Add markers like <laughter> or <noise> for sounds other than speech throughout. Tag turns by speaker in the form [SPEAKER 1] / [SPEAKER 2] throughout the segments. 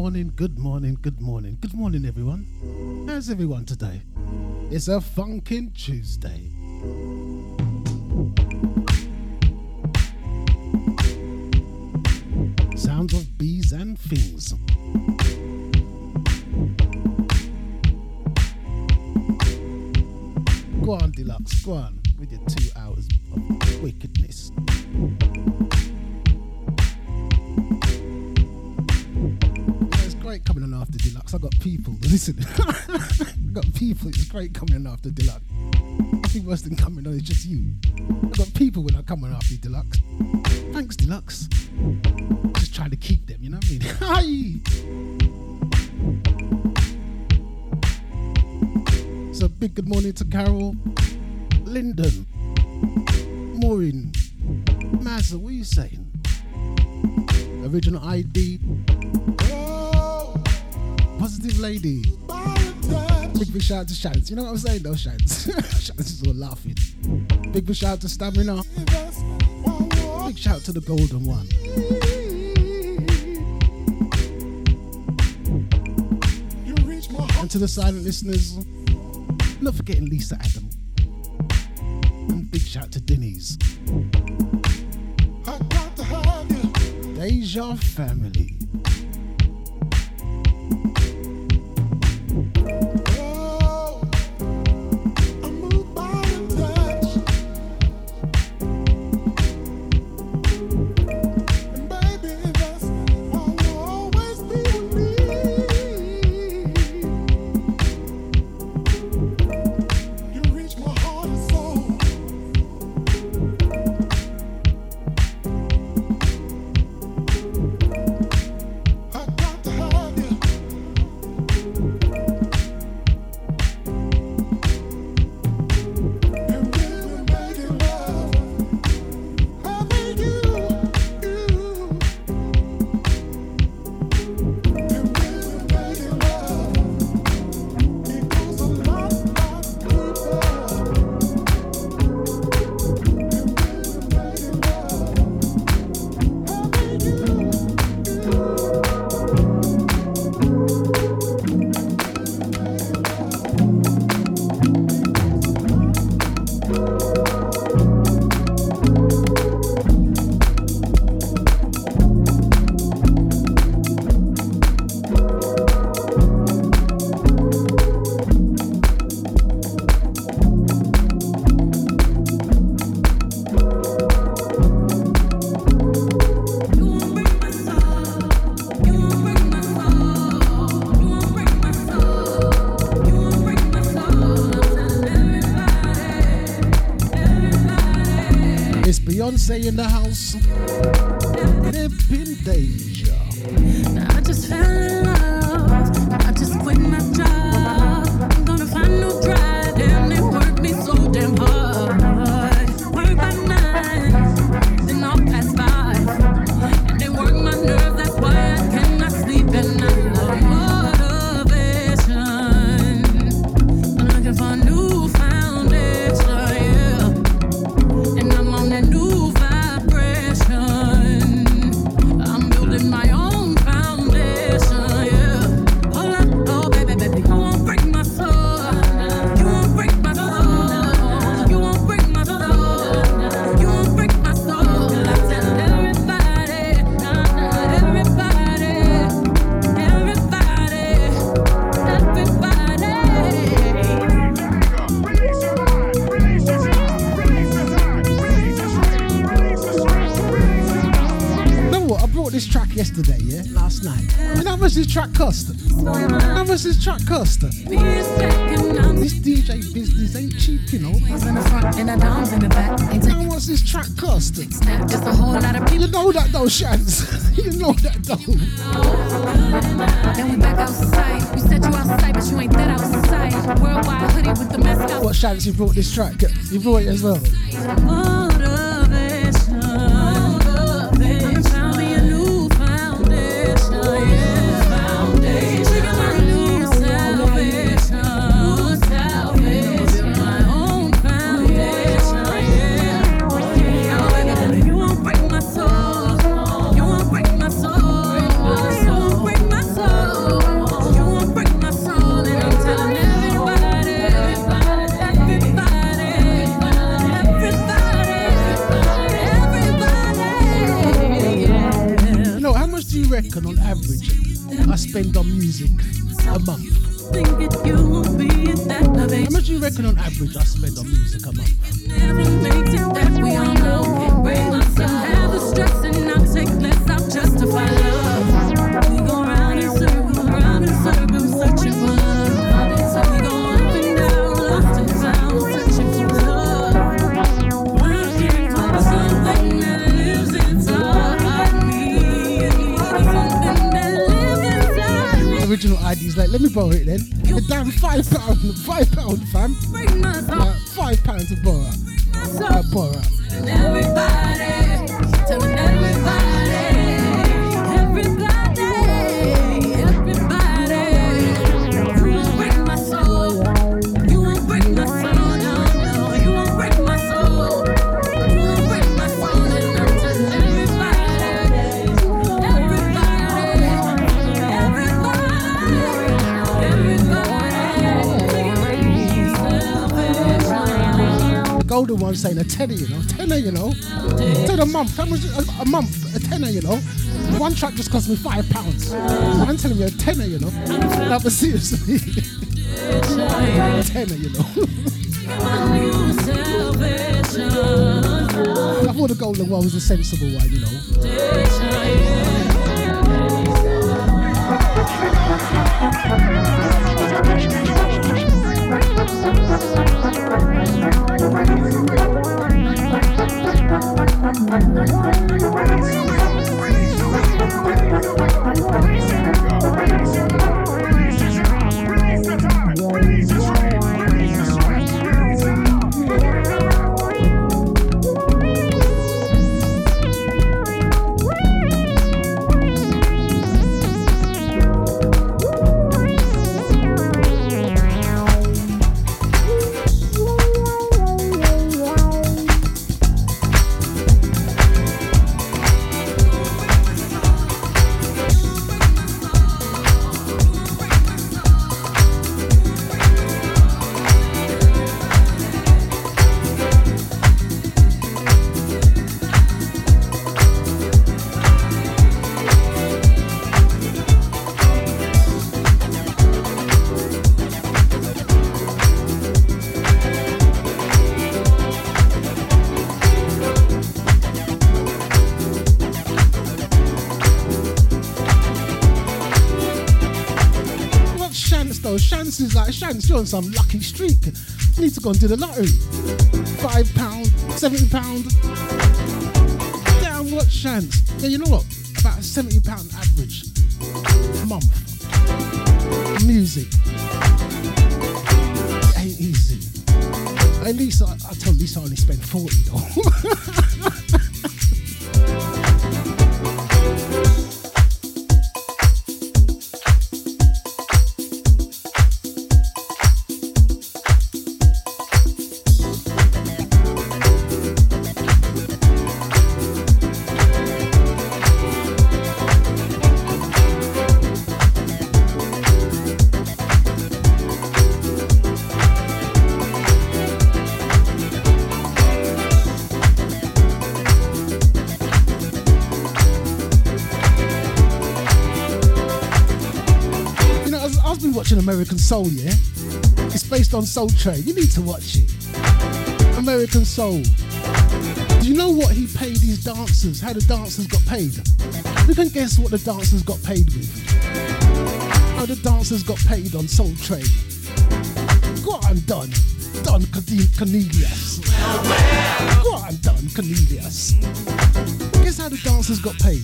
[SPEAKER 1] morning, good morning, good morning, good morning, everyone. How's everyone today? It's a funkin' Tuesday. Sounds of bees and things. Go on, Deluxe, go on with your two hours of wickedness. Great coming on after Deluxe. I got people. <laughs> Listen, I got people. It's great coming on after Deluxe. Nothing worse than coming on. It's just you. I got people when I come on after Deluxe. Thanks, Deluxe. Just trying to keep them. You know what I mean? <laughs> Hi. So big good morning to Carol, Lyndon, Maureen, Mazza. What are you saying? Original ID. Positive lady. Big big shout out to Shants. You know what I'm saying though, Shants? <laughs> Shants is all laughing. Big big shout out to Stamina. Big shout out to the golden one. And to the silent listeners, not forgetting Lisa Adam. And big shout out to Denny's. Deja family. It's in the house. Lippin' Deja.
[SPEAKER 2] You
[SPEAKER 1] though, Shans. you know that though.
[SPEAKER 2] Then we back outside. We said you outside, but you ain't that outside. Worldwide hoodie with the mask out.
[SPEAKER 1] What Shans, you brought this track? You brought it as well.
[SPEAKER 2] Motivation. A,
[SPEAKER 1] a month, a tenner, you know. One track just cost me five pounds. I'm telling you, a tenner, you know. No, but seriously, a <laughs> tenner, you know. <laughs> I thought the golden one was a sensible one, you know. You're on some lucky streak. You need to go and do the lottery. Five pound, seventy pound. Damn, what chance? Yeah, you know what? About a seventy pound Soul, yeah? It's based on Soul Train. You need to watch it. American Soul. Do you know what he paid his dancers? How the dancers got paid? Who can guess what the dancers got paid with? How the dancers got paid on Soul Train? Go on, Don. Don Corne- Cornelius. Go on, Don Cornelius. Guess how the dancers got paid?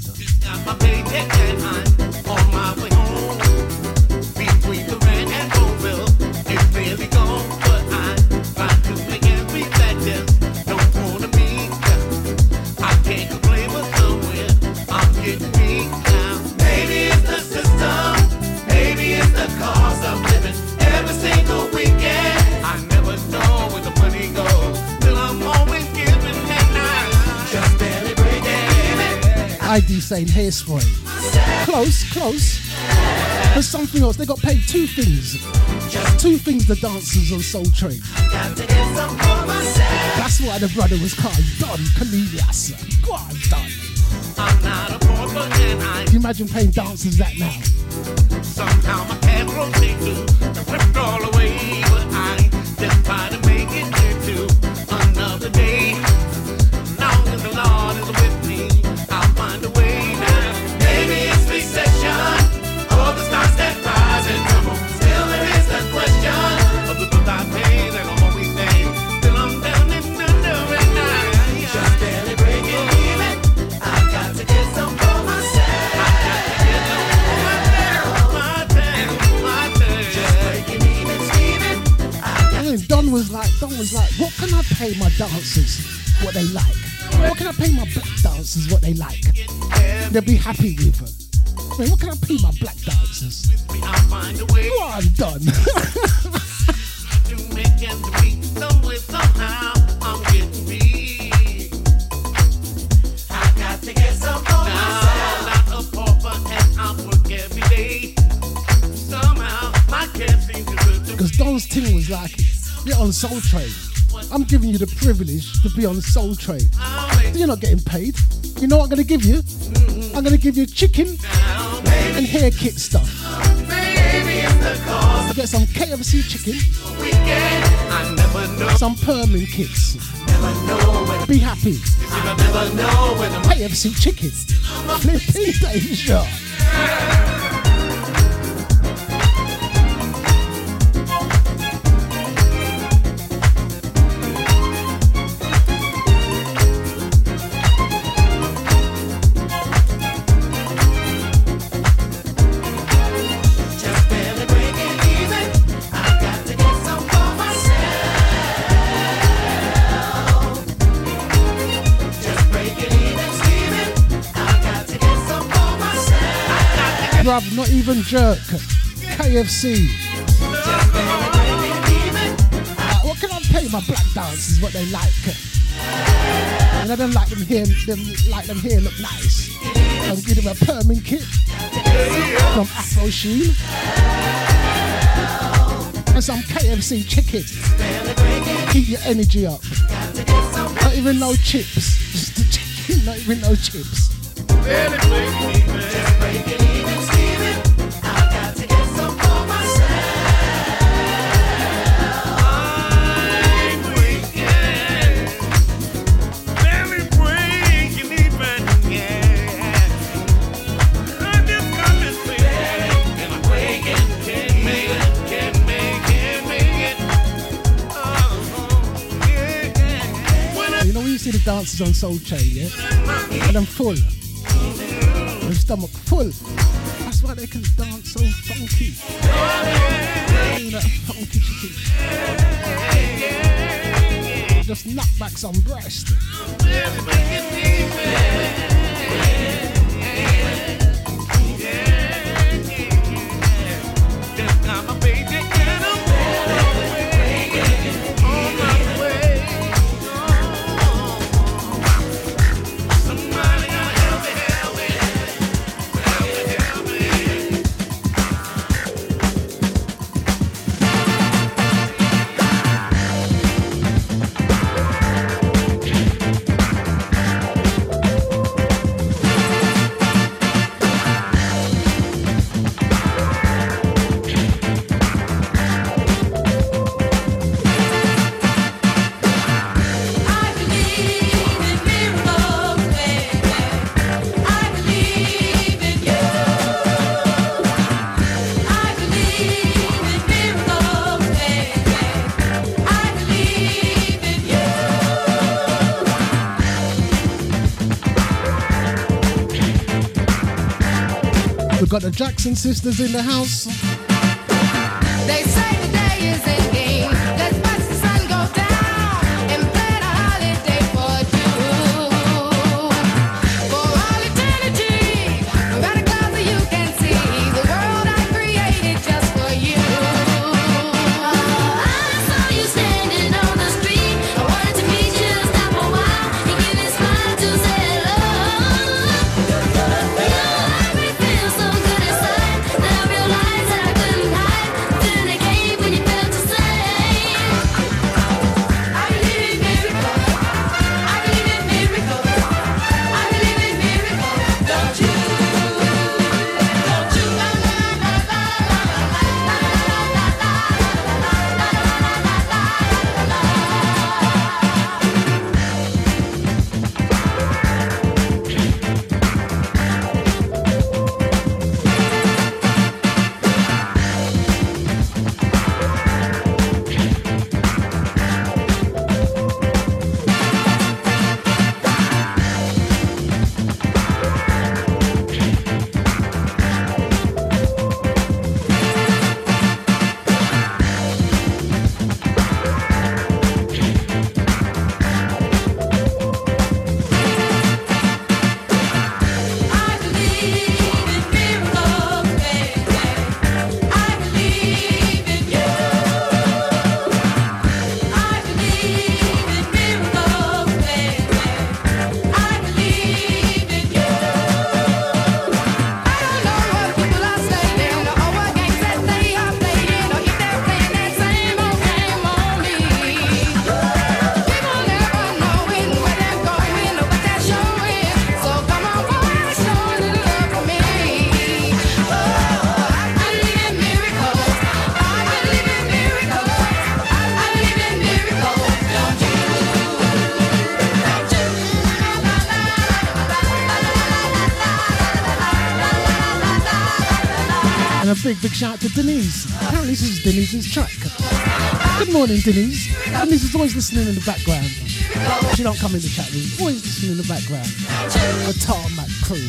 [SPEAKER 1] Saying hairspray. Close, close. There's something else. They got paid two things. Two things the dancers on Soul Train. That's why the brother was called Don Cornelius. Go on, Don. Can you imagine playing dancers that now?
[SPEAKER 3] somehow my to all away. Pay my
[SPEAKER 1] dancers what they like? What can I pay my black dancers what they like? They'll be happy with her. I mean, what can I pay my black dancers?
[SPEAKER 3] Find a
[SPEAKER 1] What I'm done. <laughs> Because Don's thing was like, you're on Soul Train. I'm giving you the privilege to be on Soul Train. You're not getting paid. You know what I'm going to give you? I'm going to give you chicken and hair kit stuff. Get some KFC chicken, some perming kits. Be happy. KFC chicken. Flipping danger. Bruv, jerk. KFC. Uh, what can I pay my black dancers what they like? And I don't like them here, them like them here look nice. Give them a perming kit from Afro Sheen. And some KFC chicken. Keep your energy up. Not even no chips. Just the chicken, not even no chips.
[SPEAKER 3] Barely breaking even. Just breaking even, Steven.
[SPEAKER 1] Dancers on Soul Train, yeah? And I'm full. Their stomach full. That's why they can dance so funky. You know, funky chicken. Just knock back some breast. Got the Jackson sisters in the house.
[SPEAKER 2] Big, big shout out to Denise. Apparently, this is Denise's track. Good morning, Denise. Denise is always listening in the background. She don't come in the chat room. Always listening in the background. The Tarmac crew.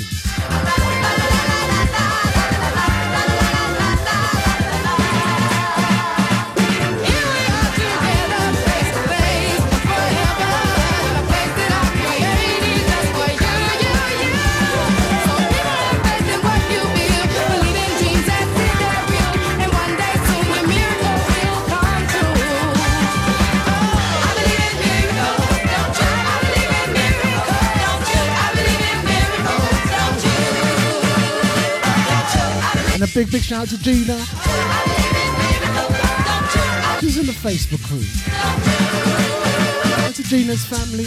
[SPEAKER 2] And a big, big shout out to Gina. She's in the Facebook crew. And to Gina's family.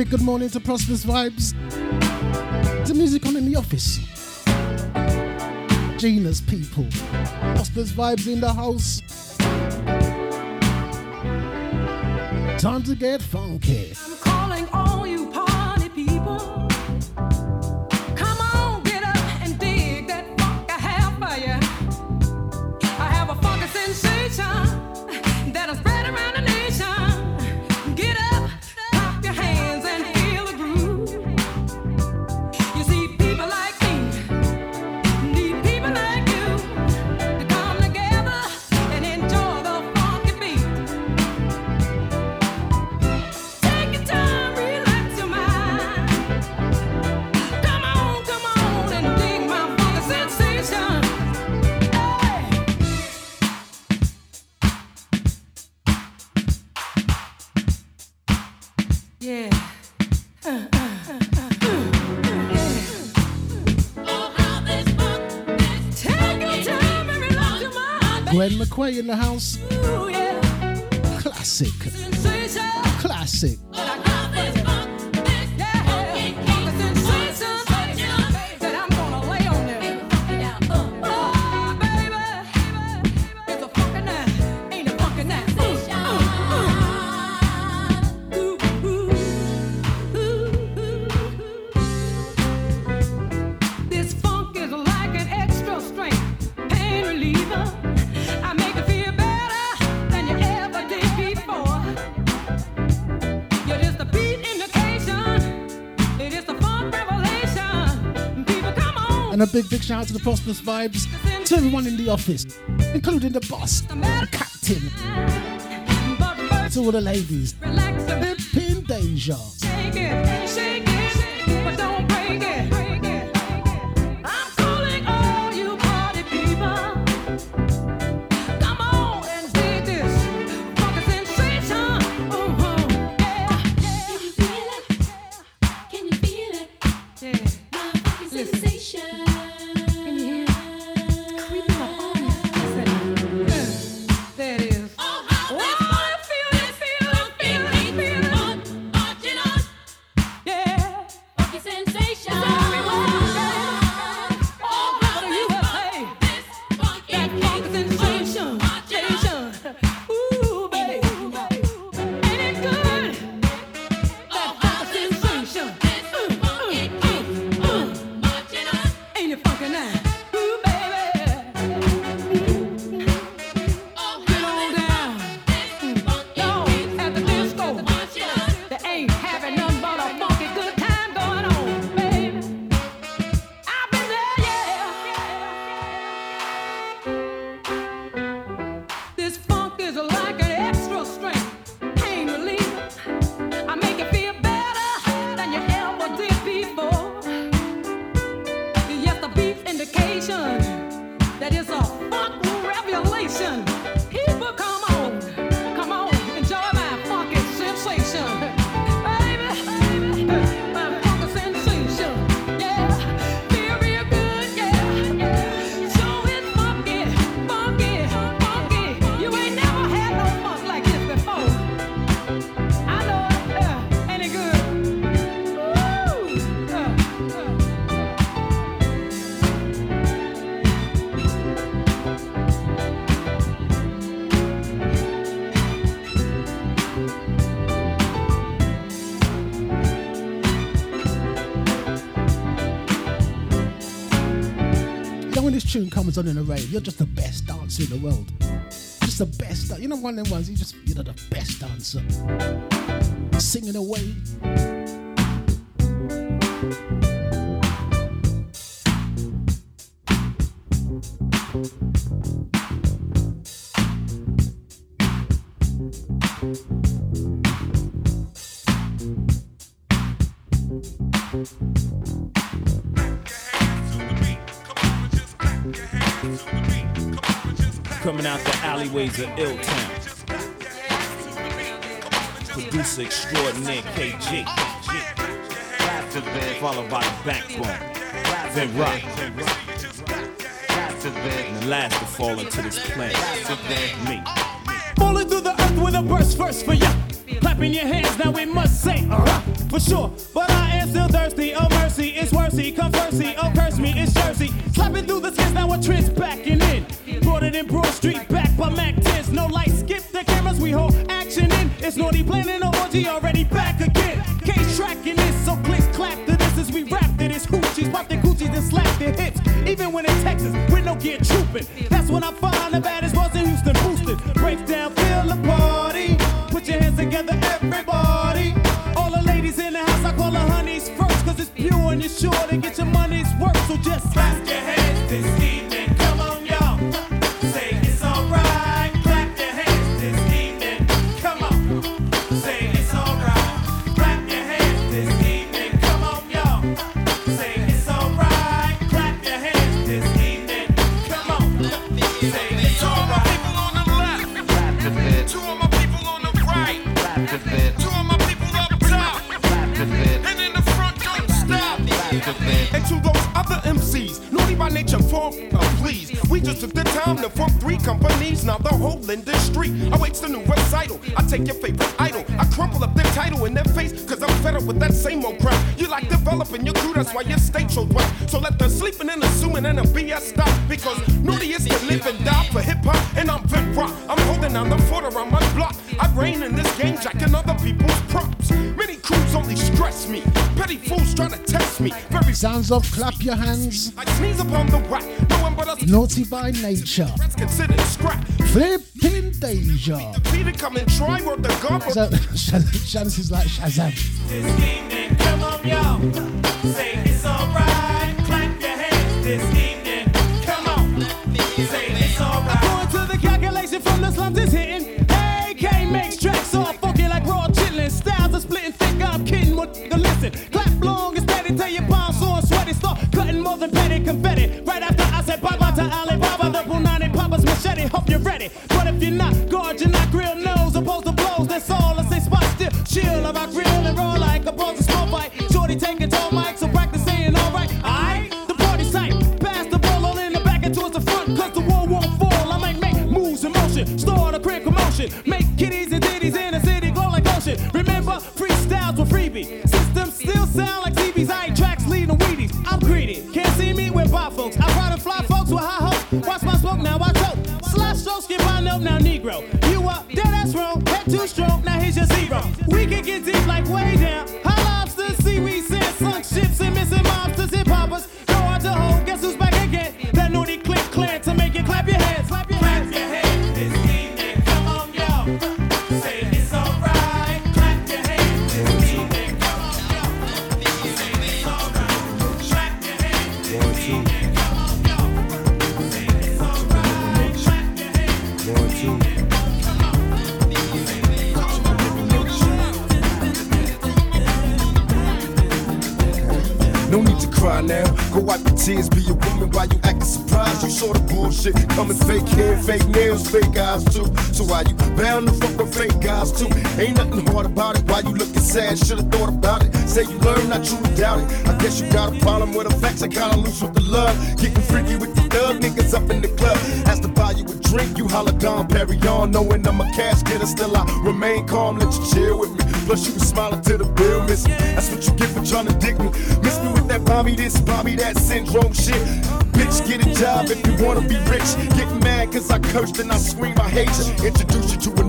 [SPEAKER 2] Big good morning to Prosperous Vibes. The music on in the office. Gina's people. Prosperous Vibes in the house. Time to get funky. McQuay in the house.
[SPEAKER 1] Ooh, yeah.
[SPEAKER 2] Classic. Shout out to the Prosperous Vibes. To everyone in the office, including the boss, the captain, to all the ladies.
[SPEAKER 1] relax your
[SPEAKER 2] Pippin Deja.
[SPEAKER 1] on
[SPEAKER 4] in a rave. You're just the best dancer in the world. Just the best. You know, one of them ones, you just, you're the best dancer. Singing away.
[SPEAKER 3] Kings of Ill Town. Producer extraordinaire Kay Gee. Followed by the backbone. Then rock. And the last to fall into this plan. Me.
[SPEAKER 5] Falling through the earth with a burst first for ya. Clapping your hands, now we must say, uh for sure. But I am still thirsty, oh mercy, it's worthy. Come mercy, oh curse me, it's Jersey. Slapping through the skins, now a transplant. Naughty planning an orgy already back again. Case tracking this, so click, clap to this as we rap to this hoochies, pop their coochies and slap their hips. Even when in Texas, we're no gear trooping. That's when I find
[SPEAKER 1] up,
[SPEAKER 4] clap your hands. Naughty by nature. Flipping danger. So, Shaz- Shaz like Shazam.
[SPEAKER 5] I
[SPEAKER 6] got loose with the love. Getting freaky with the thug niggas up in the club. Ask to buy you a drink, you holla Don on. Knowing I'm a cash getter, still I remain calm. Let you chill with me. Plus you can smile to the bill miss me. That's what you get for trying to dick me. Miss me with that Bobby this, Bobby that syndrome shit. Bitch, get a job if you wanna be rich. Get mad cause I cursed and I scream I hate you. Introduce you to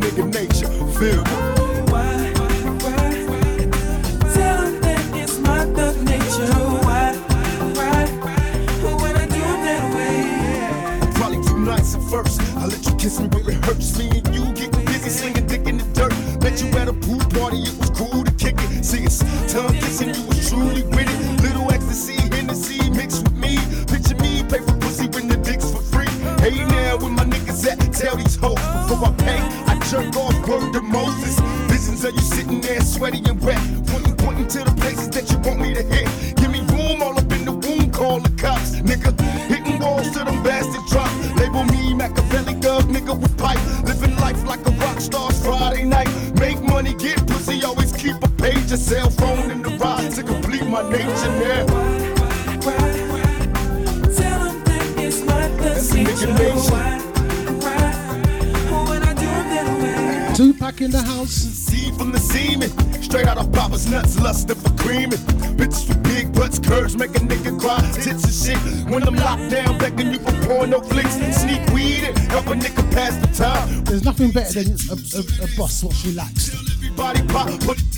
[SPEAKER 1] better than a, a, a boss what's relaxed.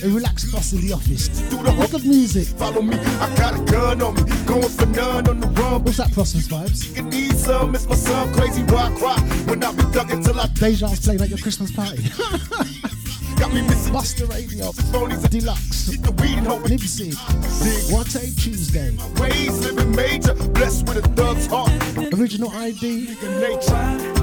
[SPEAKER 1] A relaxed boss in the office. Good music.
[SPEAKER 6] Follow me, I got a gun on me. Going for none on the run.
[SPEAKER 1] What's that process vibes?
[SPEAKER 6] You need some, it's my son, crazy why cry. When I be ducking till I.
[SPEAKER 1] Deja's playing at your Christmas party. <laughs>
[SPEAKER 6] got me missing.
[SPEAKER 1] Buster Radio, Deluxe, Nipsey, What a Tuesday.
[SPEAKER 6] Ways living major, blessed with a thug's heart.
[SPEAKER 1] Original ID.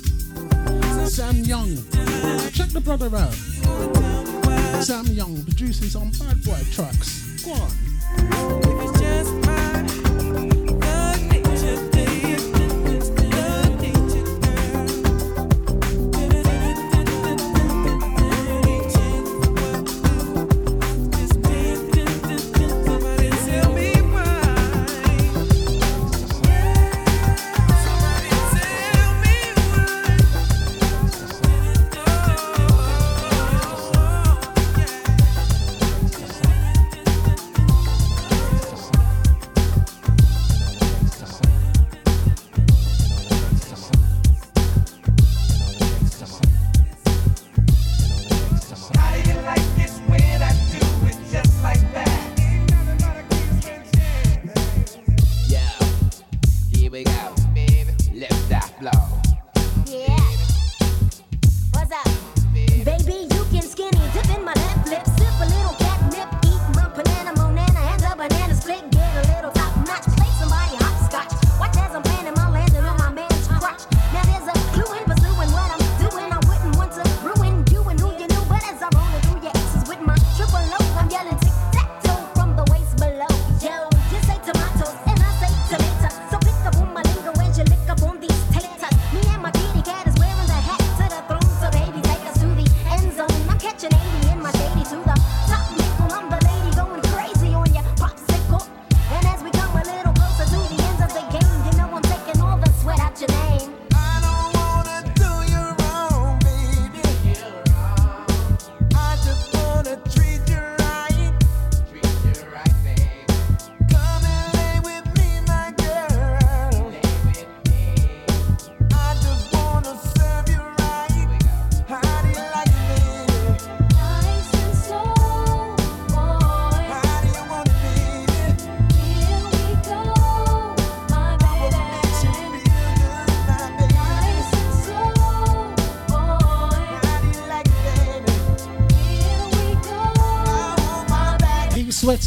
[SPEAKER 1] check the brother out. Sam Young producing some bad boy tracks. Go on.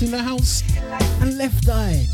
[SPEAKER 7] In the
[SPEAKER 8] House and Left Eye.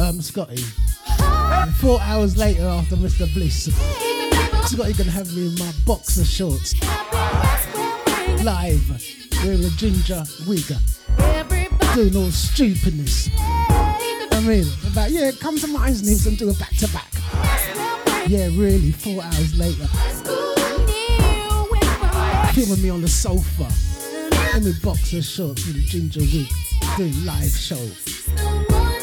[SPEAKER 8] um, Scotty. Four hours later, after Mr. Bliss, Scotty gonna have me in my boxer shorts. Live, wearing a ginger wig, doing all stupidness. I mean, about yeah, come to my knees and do a back to back. Yeah, really, four hours later. Filming me on the sofa, in my boxer shorts with a ginger wig, doing live shows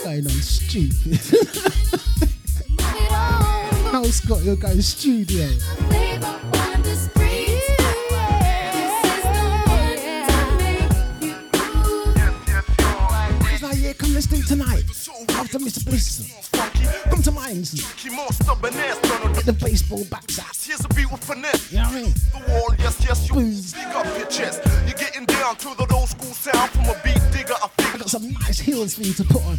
[SPEAKER 8] going on stupid. Now Scott, you're going studio. It's like, yeah, come let's do tonight. After Mr. Bliss. Come to
[SPEAKER 1] my.
[SPEAKER 8] Get the baseball bats out.
[SPEAKER 1] Here's a beautiful finesse.
[SPEAKER 8] You know what I mean?
[SPEAKER 1] The wall, yes, yes, you
[SPEAKER 8] Booze.
[SPEAKER 1] speak up your chest. You're getting down to the old school sound from a beat digger. I
[SPEAKER 8] got some nice heels for you to put on.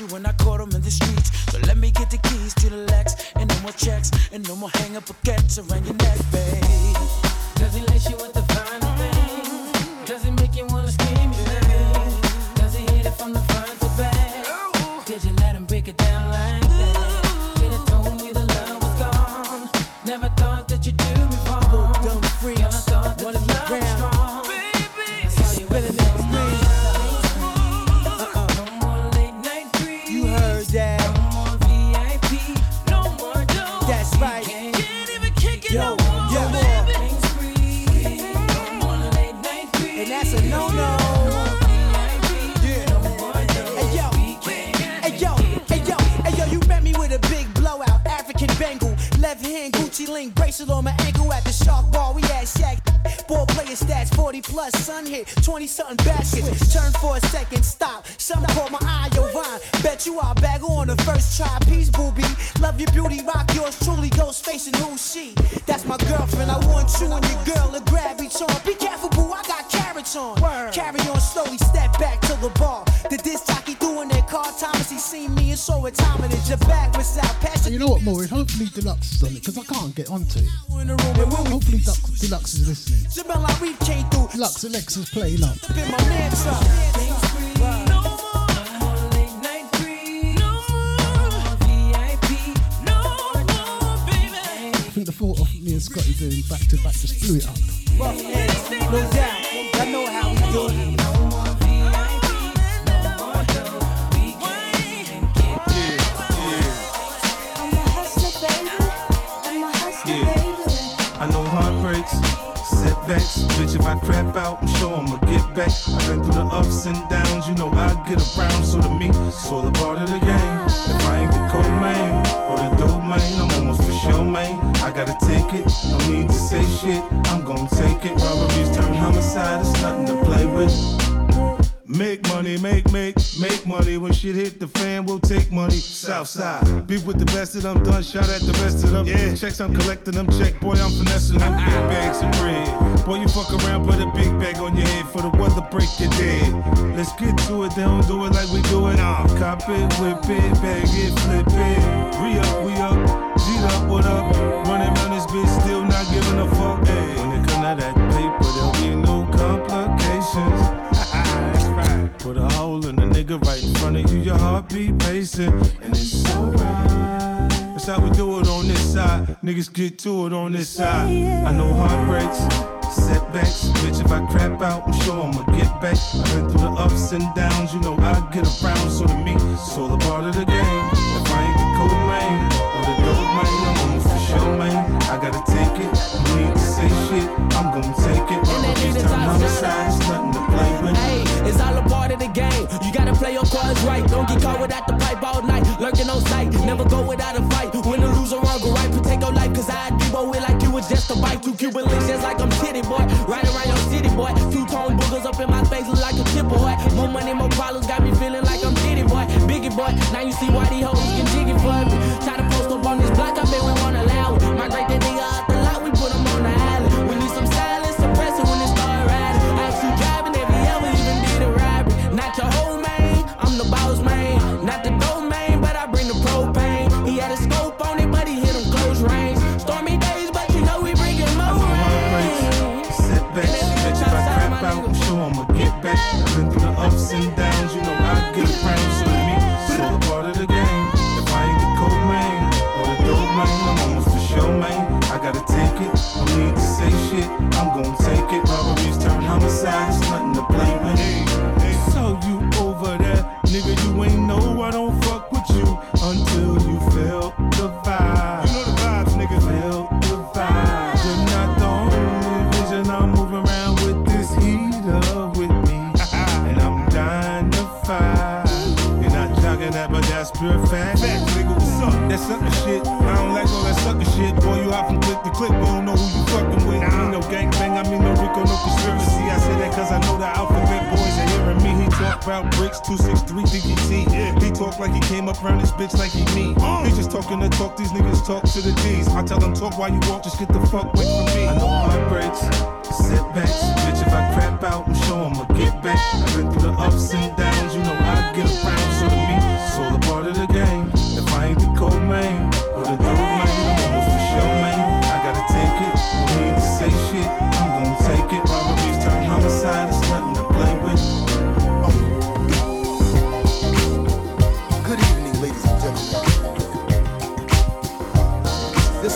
[SPEAKER 9] you when I
[SPEAKER 2] Alexa's playing up. I think the thought of me and Scotty doing back to back just blew it up.
[SPEAKER 10] way. I've been through the ups and downs, you know I get around. So to me, it's all a part of the game. If I ain't the co-main or the dope main, I'm almost for sure main. I gotta take it, no need to say shit. I'm gonna take it. Robberies turn homicide, it's nothing to play with. Make money, make, make, make money. When shit hit the fan, we'll take money. Southside, beef with the best of them, done Shout at the best of them. Yeah, checks I'm collecting them, check boy, I'm finessing them. Big bags and bread. flip it, bang it, flip it. Re up, we up, beat up, what up? Running around this bitch, still not giving a fuck. Ay. When it come to that paper, there'll be no complications. <laughs> Put a hole in the nigga right in front of you, your heartbeat pacing, and it's alright. That's how we do it on this side. Niggas get to it on this side. I know heartbreaks, setbacks. Bitch, if I crap out, I'm sure I'ma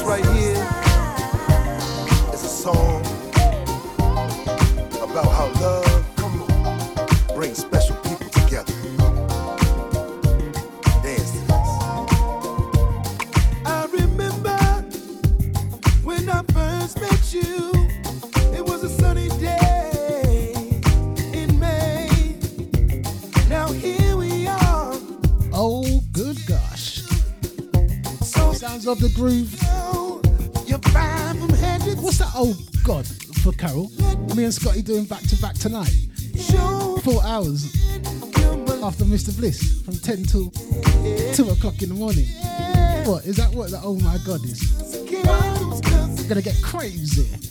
[SPEAKER 9] right
[SPEAKER 1] here.
[SPEAKER 11] tonight. Four hours after Mr. Bliss from 10 till 2 o'clock in the morning. What? Is that what the oh my god is? Gonna get crazy.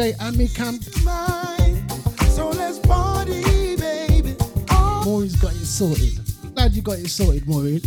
[SPEAKER 11] DJ
[SPEAKER 12] Amikam. So let's party, baby. Oh.
[SPEAKER 11] Maureen's got it sorted. Glad you got it sorted, Maureen.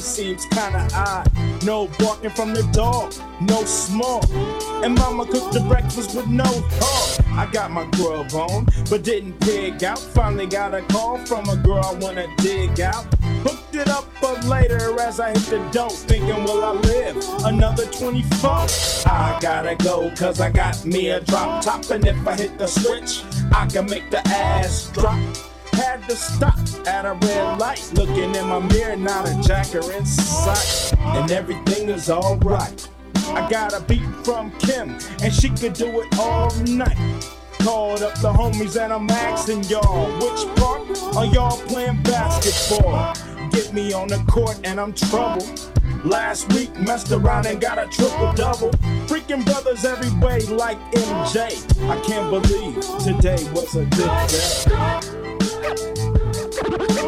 [SPEAKER 13] Seems kinda odd. No barking from the dog, no smoke. And mama cooked the breakfast with no hog. I got my grub on, but didn't pig out. Finally got a call from a girl I wanna dig out. Hooked it up but later as I hit the dope, thinking, will I live another 24? I gotta go, cause I got me a drop top, and if I hit the switch, I can make the ass drop. Had to stop at a red light, looking in my mirror, not a jacker in sight, and everything is alright. I got a beat from Kim, and she could do it all night. Called up the homies and I'm asking y'all, which part are y'all playing basketball? Get me on the court and I'm trouble. Last week messed around and got a triple double. Freaking brothers every way like MJ. I can't believe today was a good Good.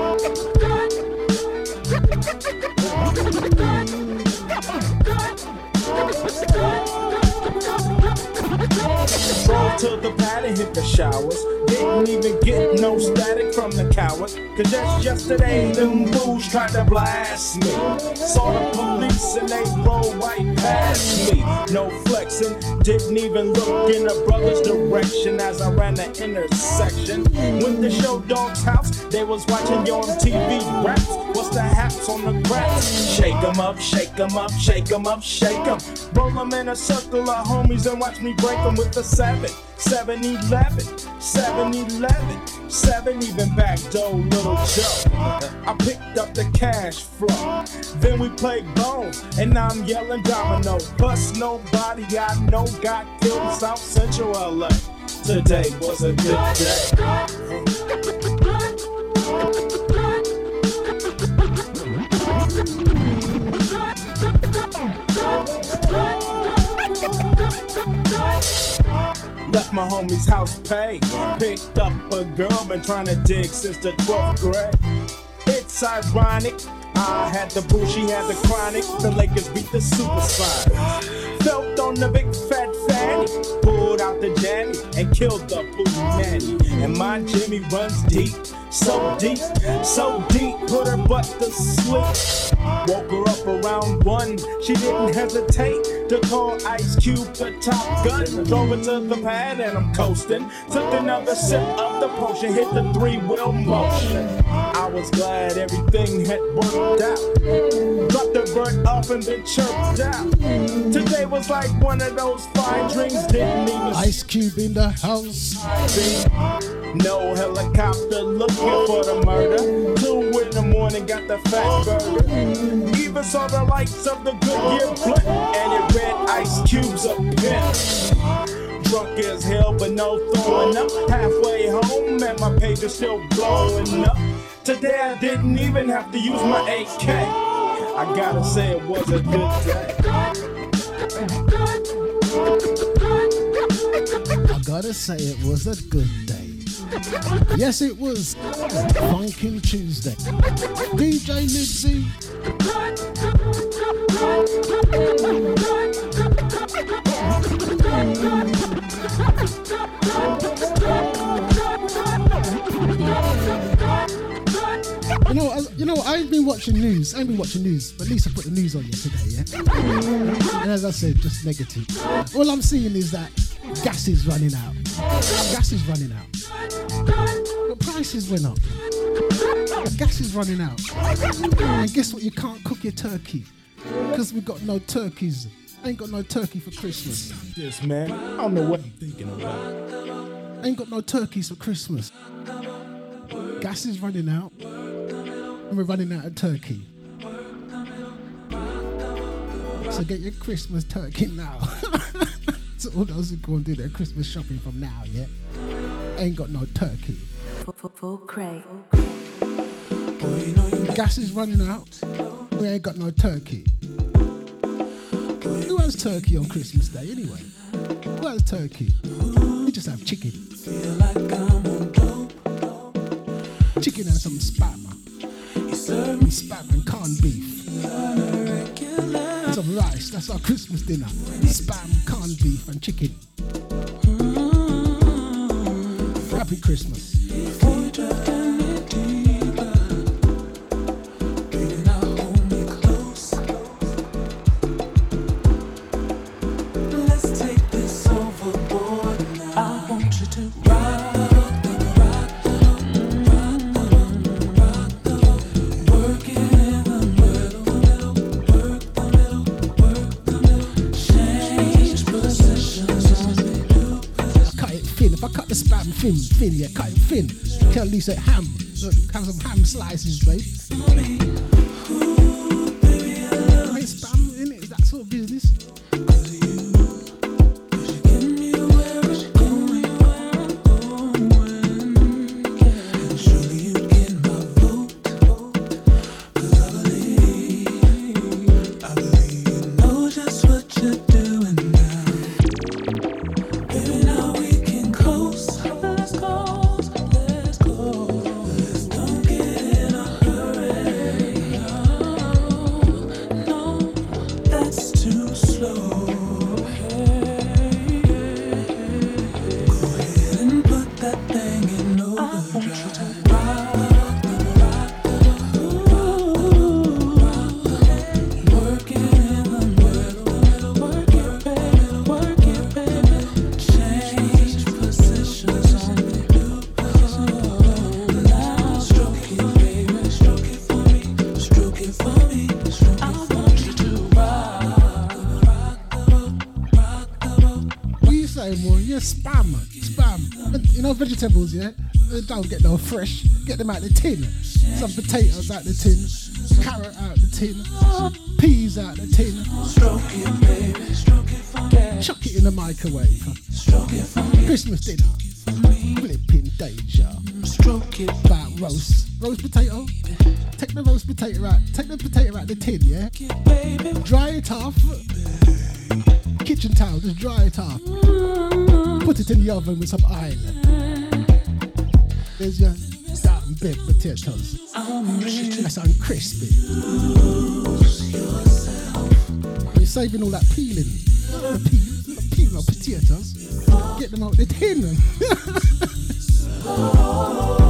[SPEAKER 13] Drove to the pad and hit the showers. Didn't even get no static from the coward. Cause that's just yesterday, them fools tried to blast me. Saw the police and they rolled right past me. No flexing, didn't even look in a brother's direction as I ran the intersection. Went to show dog's house, they was watching you on TV raps. What's the haps on the grass? Shake 'em up, shake 'em up, shake 'em up, shake 'em. Roll 'em in a circle of homies and watch me break 'em with the 7, 7 11, 7 11, 7 even back door, little Joe. I picked up the cash flow. Then we played bones, and now I'm yelling domino. Bust nobody I know got killed in South Central LA. Today was a good day. Left my homie's house pay. Picked up a girl, been trying to dig since the 12th grade. It's ironic. I had the boo, she had the chronic. The Lakers beat the Supersonics. Felt on the big fat fanny. Pulled out the jammy and killed the boo nanny. And my Jimmy runs deep, so deep, so deep. Put her butt to sleep. Woke her up around one. She didn't hesitate to call Ice Cube the top gun. Throw it to the pad and I'm coasting. Took another sip of the potion, hit the three wheel motion. I was glad everything had worked out. Dropped the bird off and then chirped out. Today was like one of those fine drinks, didn't even
[SPEAKER 1] Ice Cube in the house.
[SPEAKER 13] No helicopter looking for the murder. Two in the morning, got the fat burger. Even saw the lights of the Goodyear Blimp, and it read Ice Cube's a pimp. Drunk as hell, but no throwing up. Halfway home, and my page is still blowing up. Today I didn't even have to use my AK. I gotta say it was a good day.
[SPEAKER 1] I gotta say it was a good day. Yes, it was Funkin' Tuesday. DJ Nibbsy. You know, I, you know, I ain't been watching news. I ain't been watching news, but at least I put the news on yesterday, yeah. And as I said, just negative. All I'm seeing is that gas is running out. Gas is running out. The prices went up. The gas is running out. And guess what? You can't cook your turkey because we've got no turkeys. Ain't got no turkey for Christmas.
[SPEAKER 13] This man, I don't know what I'm thinking about.
[SPEAKER 1] Ain't got no turkeys for Christmas. Gas is running out, and we're running out of turkey. So get your Christmas turkey now. <laughs> so all those who go and do their Christmas shopping from now, yeah, ain't got no turkey.
[SPEAKER 2] Full.
[SPEAKER 1] Gas is running out. We ain't got no turkey. Who has turkey on Christmas Day anyway? Who has turkey? We just have chicken. Chicken and some spam. Some spam and corned beef. Some rice. That's our Christmas dinner. Spam, corned beef, and chicken. Happy Christmas.
[SPEAKER 14] Thin, thin, yeah, cut it thin. Tell Lisa ham. Look, have some ham slices, babe. Vegetables, yeah? Uh, Don't get no fresh. Get them out the tin. Some potatoes out the tin. Carrot out the tin. Peas out the tin.
[SPEAKER 1] Stroke it, baby, stroke it for me.
[SPEAKER 14] Chuck it in the microwave.
[SPEAKER 1] Stroke it for me.
[SPEAKER 14] Christmas dinner. Flipping deja.
[SPEAKER 1] Stroke it.
[SPEAKER 14] About roast. Roast potato. Take the roast potato out. Take the potato out the tin, yeah? Dry it off. Kitchen towel, just dry it off. Put it in the oven with some oil. There's your damn big potatoes. Nice and crispy. You're saving all that peeling. The peel, the peeling of potatoes. Get them out the tin. <laughs>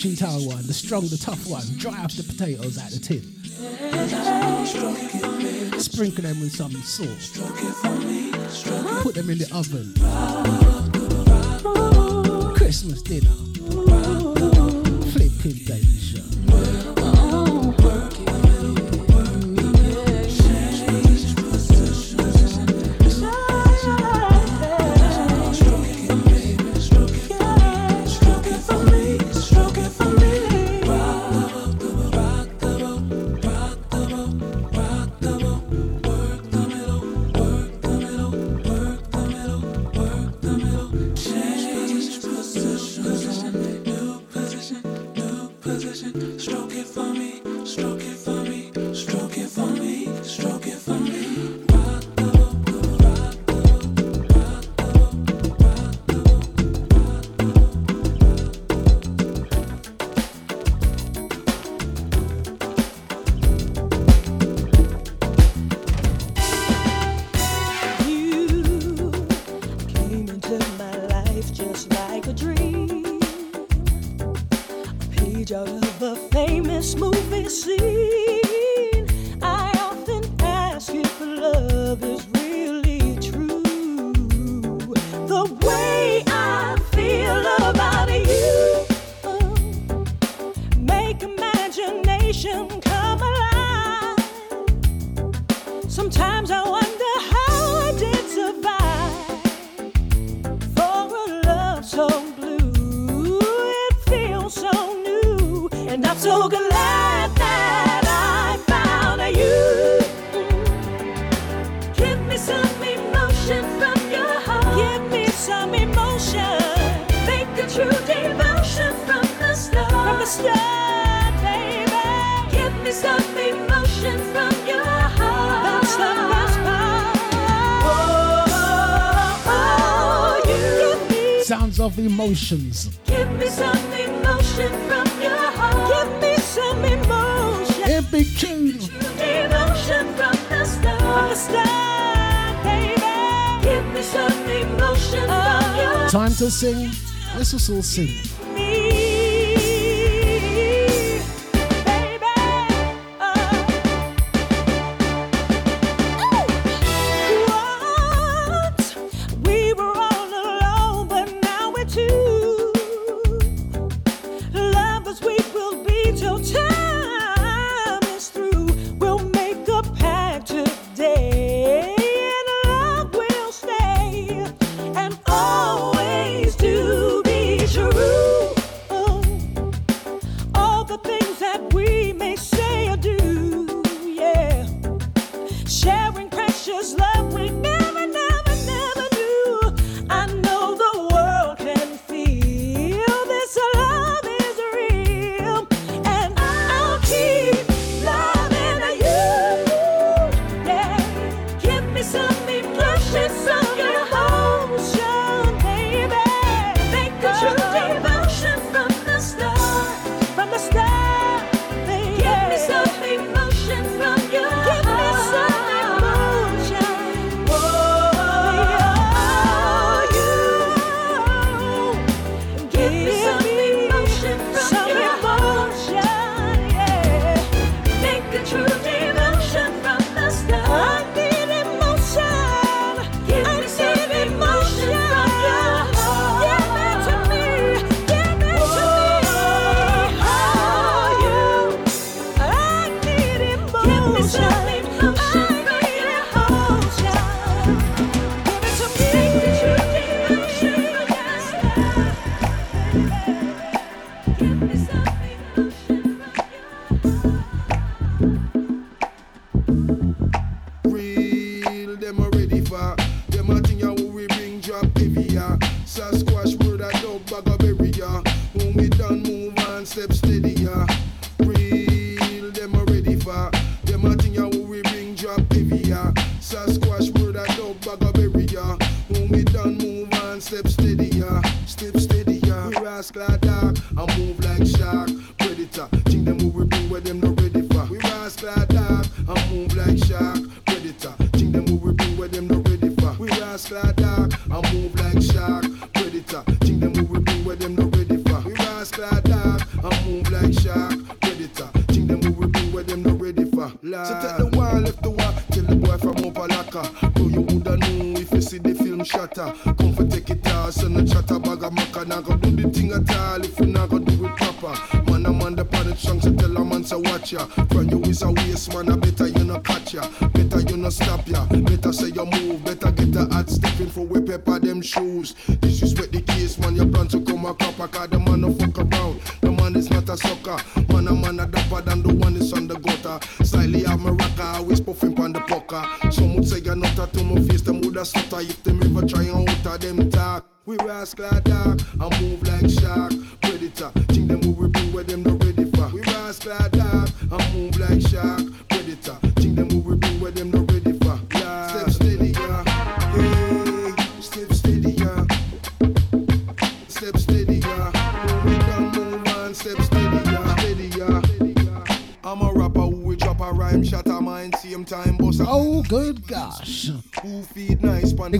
[SPEAKER 14] towel one, the strong, the tough one. Dry off the potatoes out the tin. Sprinkle them with some salt. Put them in the oven. Emotions.
[SPEAKER 15] give me some emotion from your heart. Give me some emotion.
[SPEAKER 14] It be tune.
[SPEAKER 15] Devotion from the start. From the start, baby. Give me some emotion your
[SPEAKER 14] Time to sing. Let's us all sing.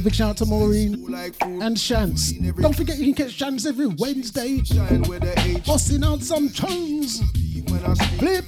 [SPEAKER 16] big shout out to Maureen and Shans. Don't forget you can catch Shans every Wednesday. Bossing out some tunes. Flip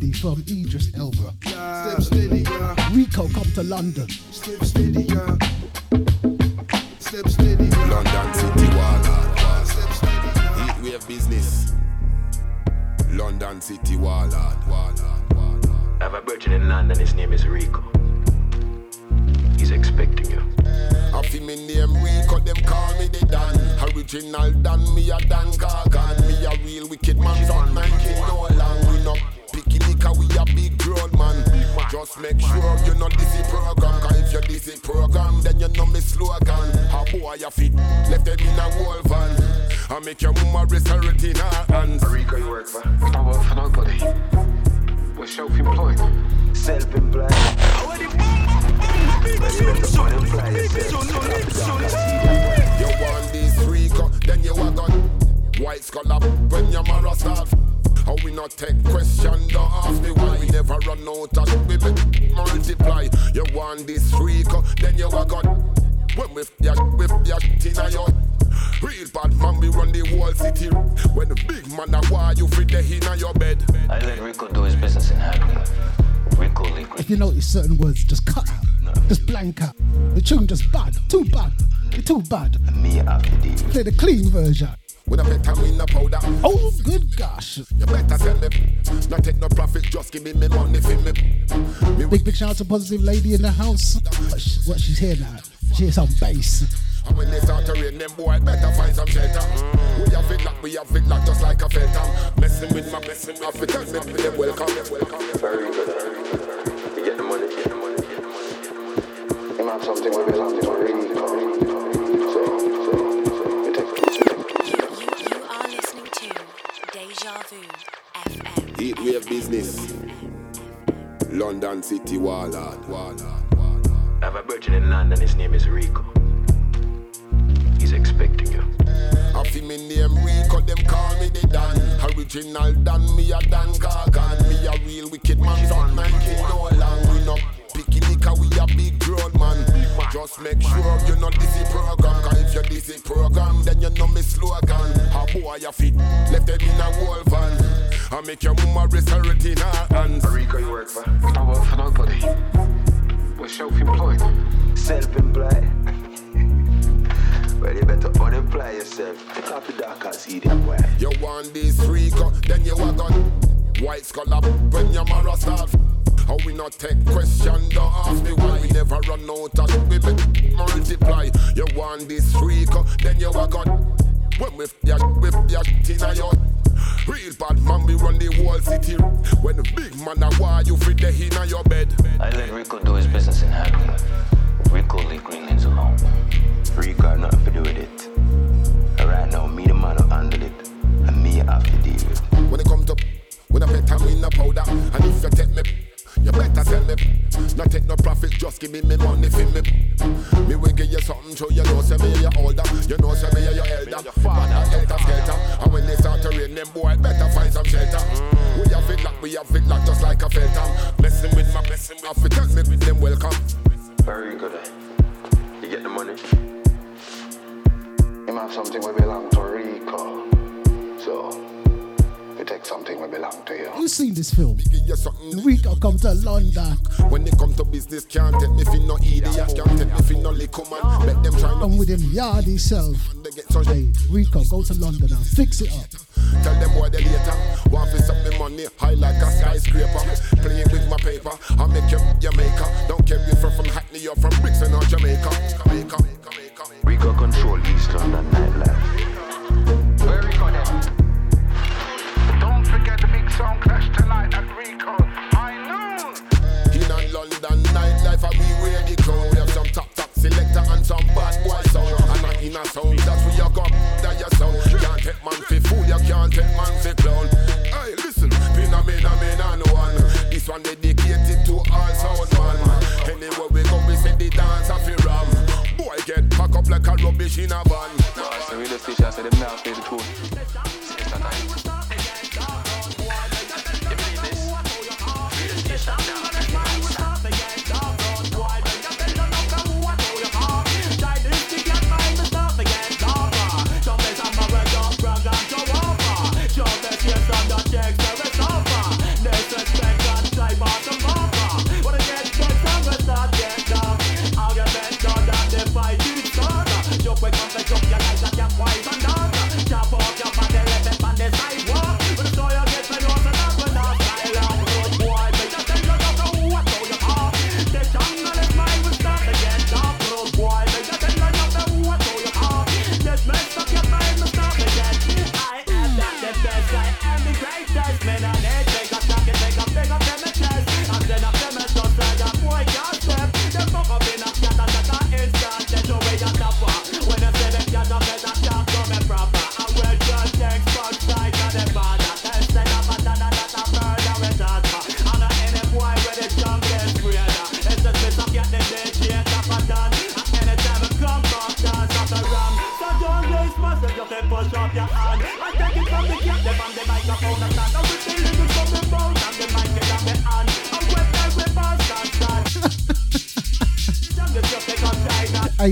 [SPEAKER 16] From Idris Elba.
[SPEAKER 17] Step steady, yeah.
[SPEAKER 16] Rico come to London.
[SPEAKER 17] Step steady,
[SPEAKER 18] bad.
[SPEAKER 1] Me
[SPEAKER 16] Play the clean version.
[SPEAKER 18] With a powder.
[SPEAKER 16] Oh, good gosh.
[SPEAKER 18] You better. Not take no profit, just give me money for me.
[SPEAKER 16] me big, big shout out to Positive Lady in the house. What, she, she's here now? She hears some bass.
[SPEAKER 18] And when they start to rain, them boy better find some shelter. We have it locked, we have it locked just like a. Messing with my them welcome. welcome.
[SPEAKER 1] Very good. Get the money, get the money, get the money, get the money. You have something with me, something with
[SPEAKER 18] me.
[SPEAKER 17] Not take no profit, just give me me money for me. Me will give you something, so you know say me you older, you know say me you elder. Your father, helter skelter, and when they start to rain, them boy better find some shelter. We have it locked, we have it locked just like a filter. Messing with my with, have to tell me them welcome.
[SPEAKER 19] Very good. eh? You get the money. You have something will belong to you.
[SPEAKER 1] Seen this film? Rico come to London.
[SPEAKER 17] When it come to business, can't take me for no idiot, can't take me for no liquor man. Let them try
[SPEAKER 1] And with him yardy self. Hey, Rico, go to London and fix it up.
[SPEAKER 17] Tell them boy they later. Want to suck me money high like a skyscraper. Playing with my paper, I make you Jamaica. Don't care if you're from Hackney or from Brixton or Jamaica. Like a rubbish in a van.
[SPEAKER 19] No, it's the real station, I said them now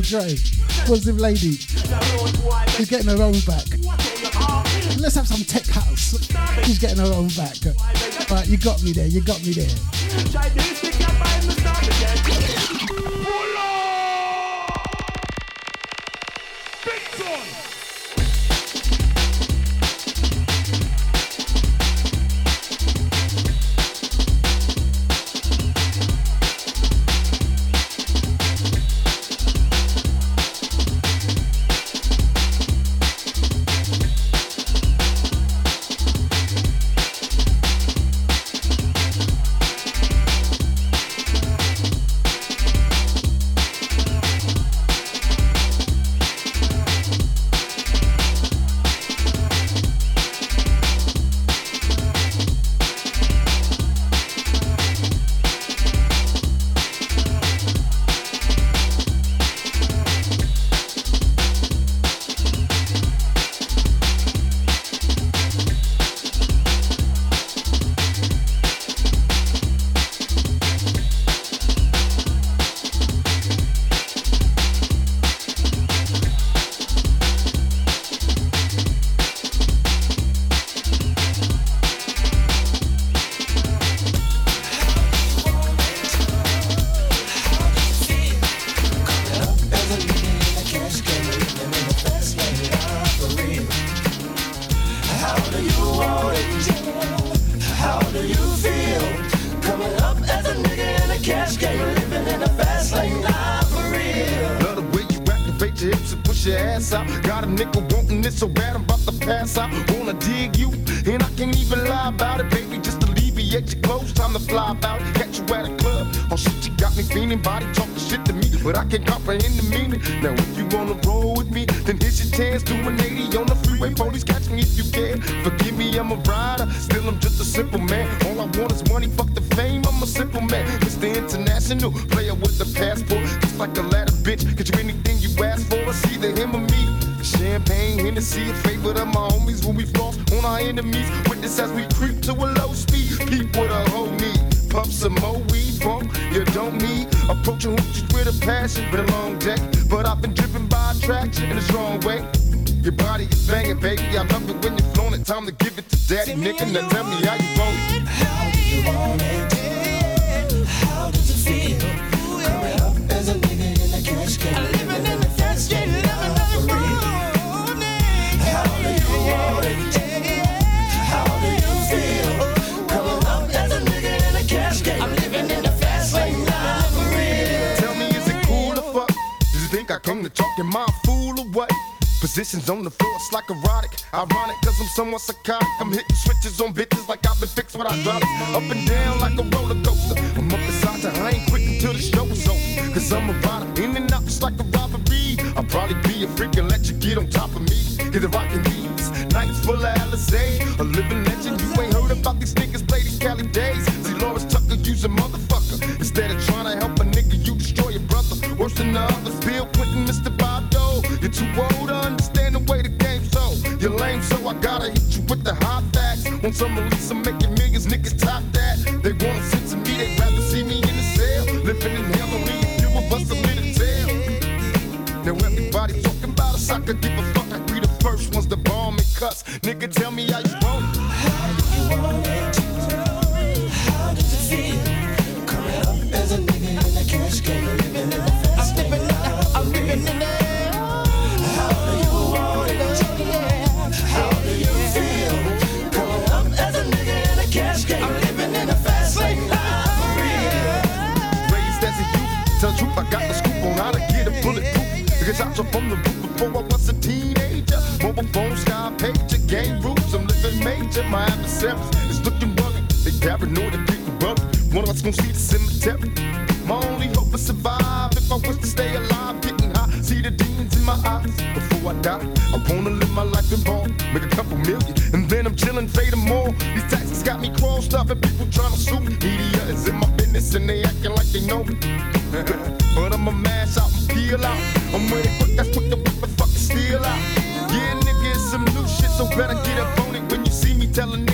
[SPEAKER 1] Dre, positive lady. She's getting her own back. Let's have some tech house. She's getting her own back. Right, you got me there. You got me there.
[SPEAKER 20] face and they acting like they know me. <laughs> but I'ma mash out and peel out. I'm ready quick, that's quick, the motherfucker steal out. Yeah, nigga, it's some new shit, so better get up on it when you see me
[SPEAKER 21] telling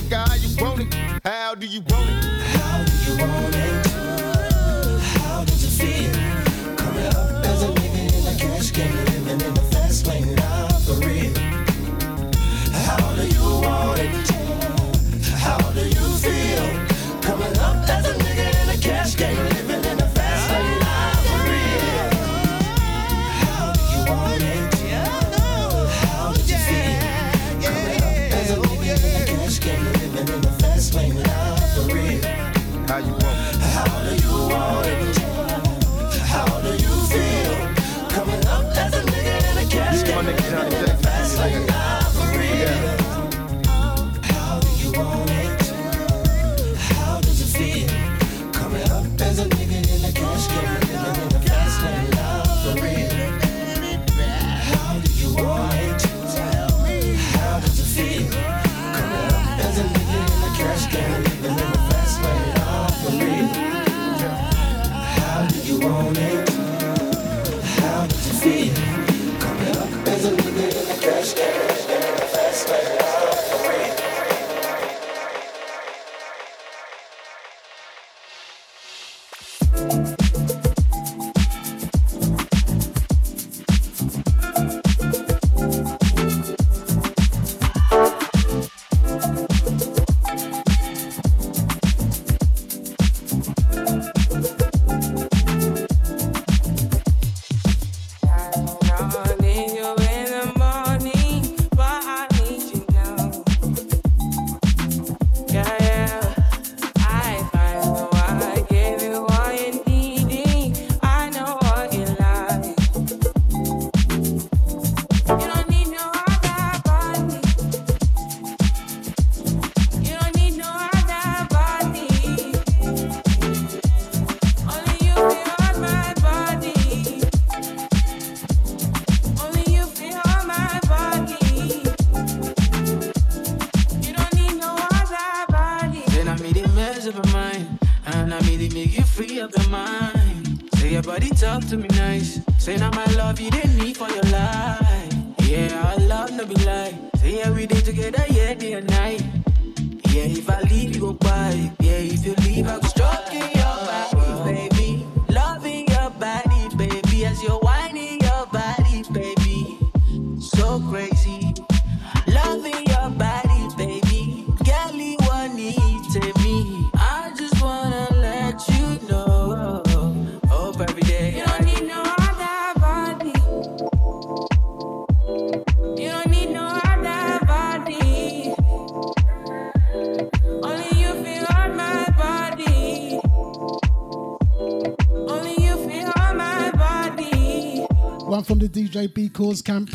[SPEAKER 21] JB Cause Camp.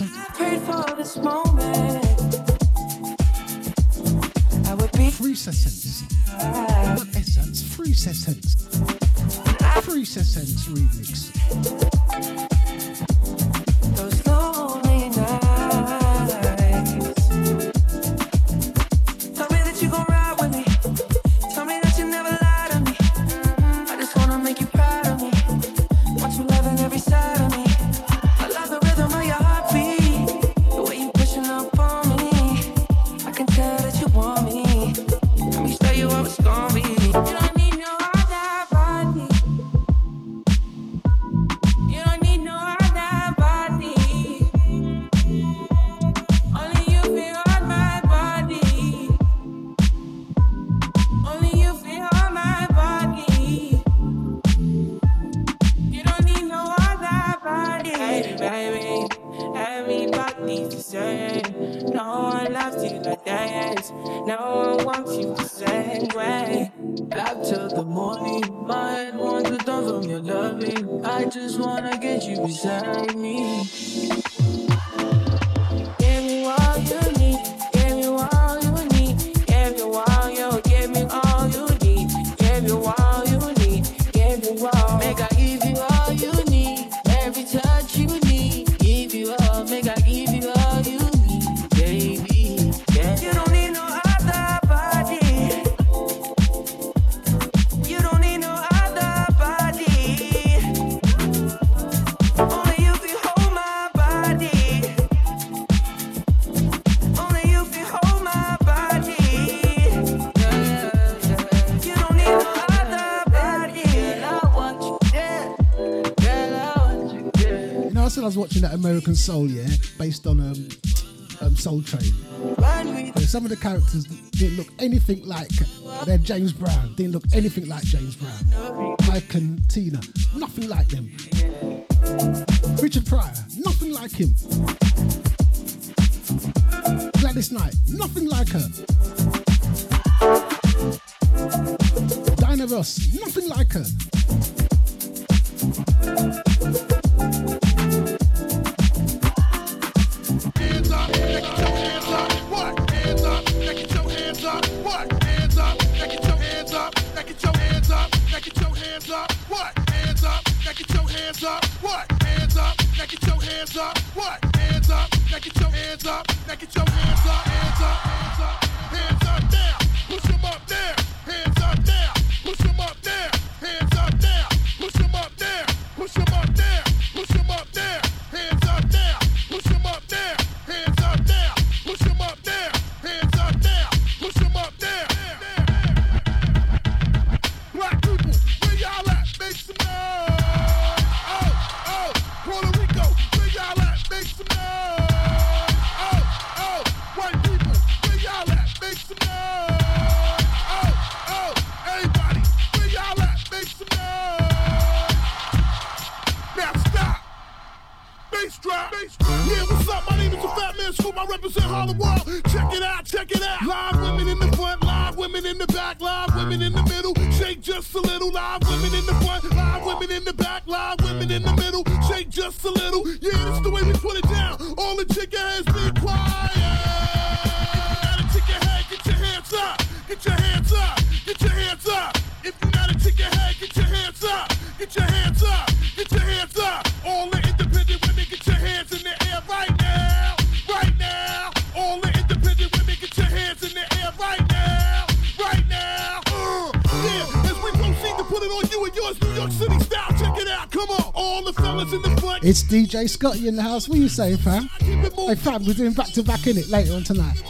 [SPEAKER 21] Soul, yeah, based on um, um, Soul Train. Some of the characters didn't look anything like their James Brown, didn't look anything like James Brown. Ike and Tina, nothing like them.
[SPEAKER 22] all you and
[SPEAKER 21] yours New York City style. Check it out. Come on, all the fellas in the front.
[SPEAKER 1] It's DJ Scotty in the house. What you saying, fam? Hey, fam, we're doing back to back in it later on tonight.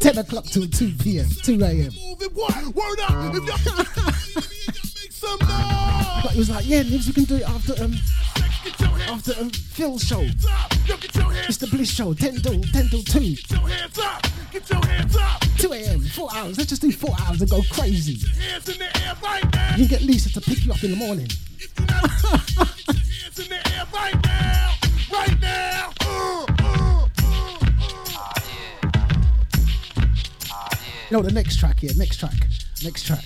[SPEAKER 1] 10 o'clock till 2 p.m., 2 a.m.
[SPEAKER 21] Word up. If y'all <laughs> make.
[SPEAKER 1] But he was like, yeah, Nibs, we can do it after um, after um Phil's show. It's the Bliss show, 10 till 10 till 2.
[SPEAKER 21] Get your hands up. Get your hands up.
[SPEAKER 1] 2 a.m., 4 hours. Let's just do 4 hours and go crazy.
[SPEAKER 21] Hands in the air right now.
[SPEAKER 1] You can get Lisa to pick you up in the morning.
[SPEAKER 21] Hands in the air right now. Right now. Uh, uh,
[SPEAKER 1] No, the next track here, next track, next track.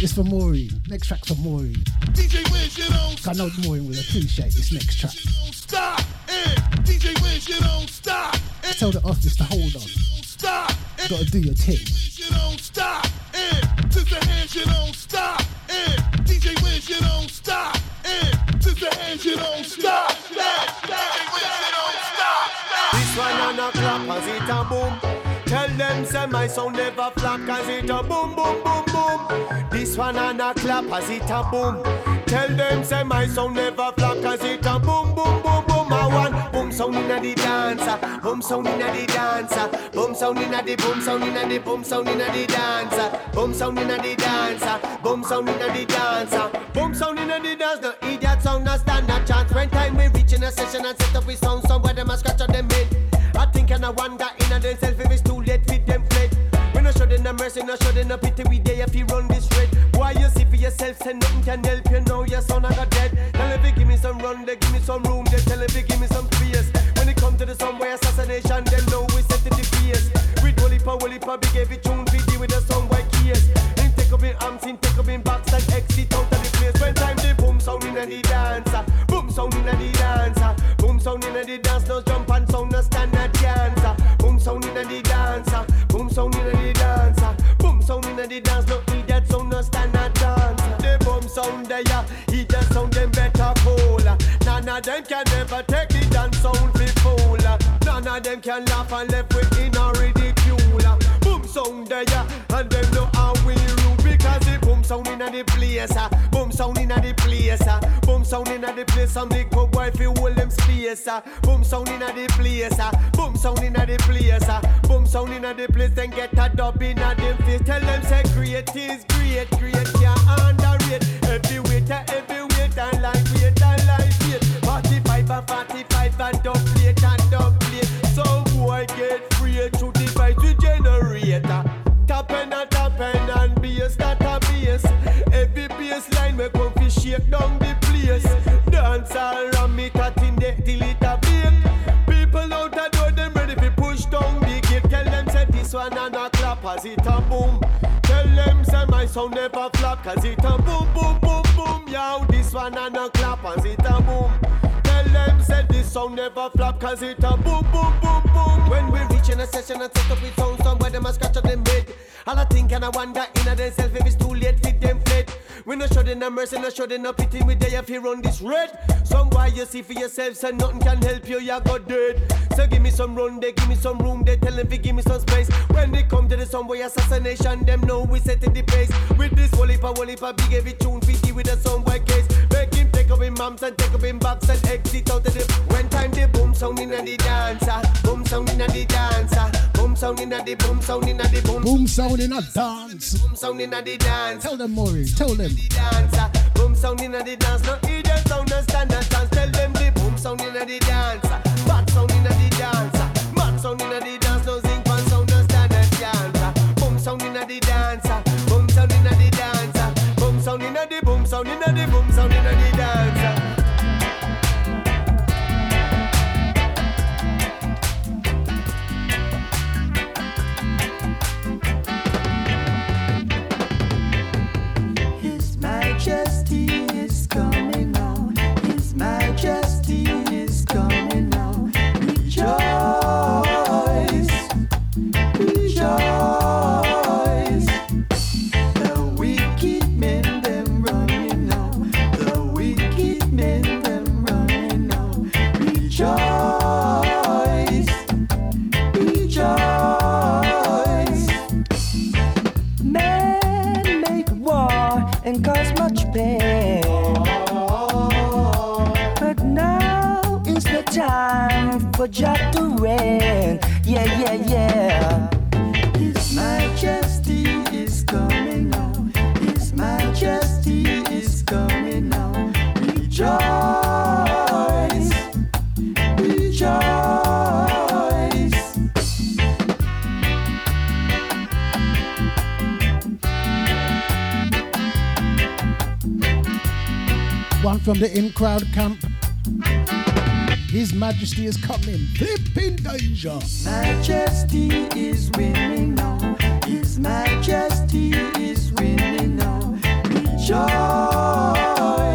[SPEAKER 1] It's for Maureen. Next track's for Maureen.
[SPEAKER 21] DJ Wiz, you don't
[SPEAKER 1] I know Maureen will appreciate this next track.
[SPEAKER 21] stop. And DJ Wiz, you don't stop. And
[SPEAKER 1] Tell the office to hold on.
[SPEAKER 21] stop.
[SPEAKER 1] You gotta do your thing.
[SPEAKER 21] You don't stop. And sister hands, you don't stop. And DJ Wiz, you don't stop. And sister hands, you don't stop. Stop. DJ Wiz, you don't stop.
[SPEAKER 23] This one on a clap as it a boom. Tell them say my sound never flop cause it a boom boom boom boom. This one on a clap as it a boom. Tell them say my sound never flop cause it a boom boom boom boom. I want boom sound inna the dancer, boom sound inna the dancer, boom sound inna the boom sound inna the boom sound inna the dancer, boom sound inna the dancer, boom sound inna the dancer, boom sound inna the dance. No idiot sound no stand a chance. When time we reach in a session and set up we sound somewhere them a scratch on them head. I think and I wonder in a themself if it's We no mercy, no show them no pity. We there if you run this red. Why you see for yourself? Say nothing can help you now. Your son I got dead. Tell if you give me some run, they give me some room. They tell if you give me some space. When it come to the somewhere assassination, them know we set to the face. With Wally Pa, Wally Pa, big every tune deal with the song by case. Him take up in arms, him take up in box and exit out of the place. When time the boom sound in the dancer, ah. boom sound in the dancer, ah. boom sound in the of them can never take the dance sound fi fool. None of them can laugh and left with in a ridicule. Boom sound there, and them know how we rule because the boom sound in the place. ah. Boom sound in the place. ah. Boom sound in the place. Some big pub boy fi hold them space. ah. Boom sound in the place. ah. Boom sound in the place. ah. Boom sound in the place. Then get a dub in a them face. Tell them say great is great, great can't underrate. Every waiter, every waiter, like 45 and 45 and dub plate and dub plate. So boy get free to device we generator. Tap and a tap and bass that a bass. Every bass line me come fi shake down the place. Dance all around me cutting the till it a break. People out the door them ready fi push down the gate. Tell them say this one and a clap as it a boom. Tell them say my sound never flop cause it a boom boom boom boom. Yow this one and a sound never flop cause it a boom boom boom boom. When we reach in a session and set up with sound somewhere them a scratch on them head. All I think and I wonder in a themself if it's too late fit them fled. We no show them no mercy, no show them no pity. We there if you run this red. Some why you see for yourself, so nothing can help you, you got dead. So give me some run, they give me some room, they tell them fi give me some space. When they come to the somewhere assassination, them know we setting the pace. With this wally pa wally pa big heavy tune, fitty with a somewhere case. Take up in mams and take up in box and exit out of the. When time the boom sound in the dancer, boom sound in the dancer, boom sound in the boom sound in the boom.
[SPEAKER 1] Boom sound in a dance.
[SPEAKER 23] Boom sound in the dance.
[SPEAKER 1] Tell them, Maureen, tell them.
[SPEAKER 23] dancer. Boom sound in the dance, no idiot sound, no standard dance. Tell them the boom sound in the dance. Bad sound in the dance. Mad sound in the dance, no zinc pan sound, no standard dance. Boom sound in the dance.
[SPEAKER 1] From the in crowd camp. His Majesty is coming. Flipping danger.
[SPEAKER 24] Majesty is winning now. His Majesty is winning now. Rejoice.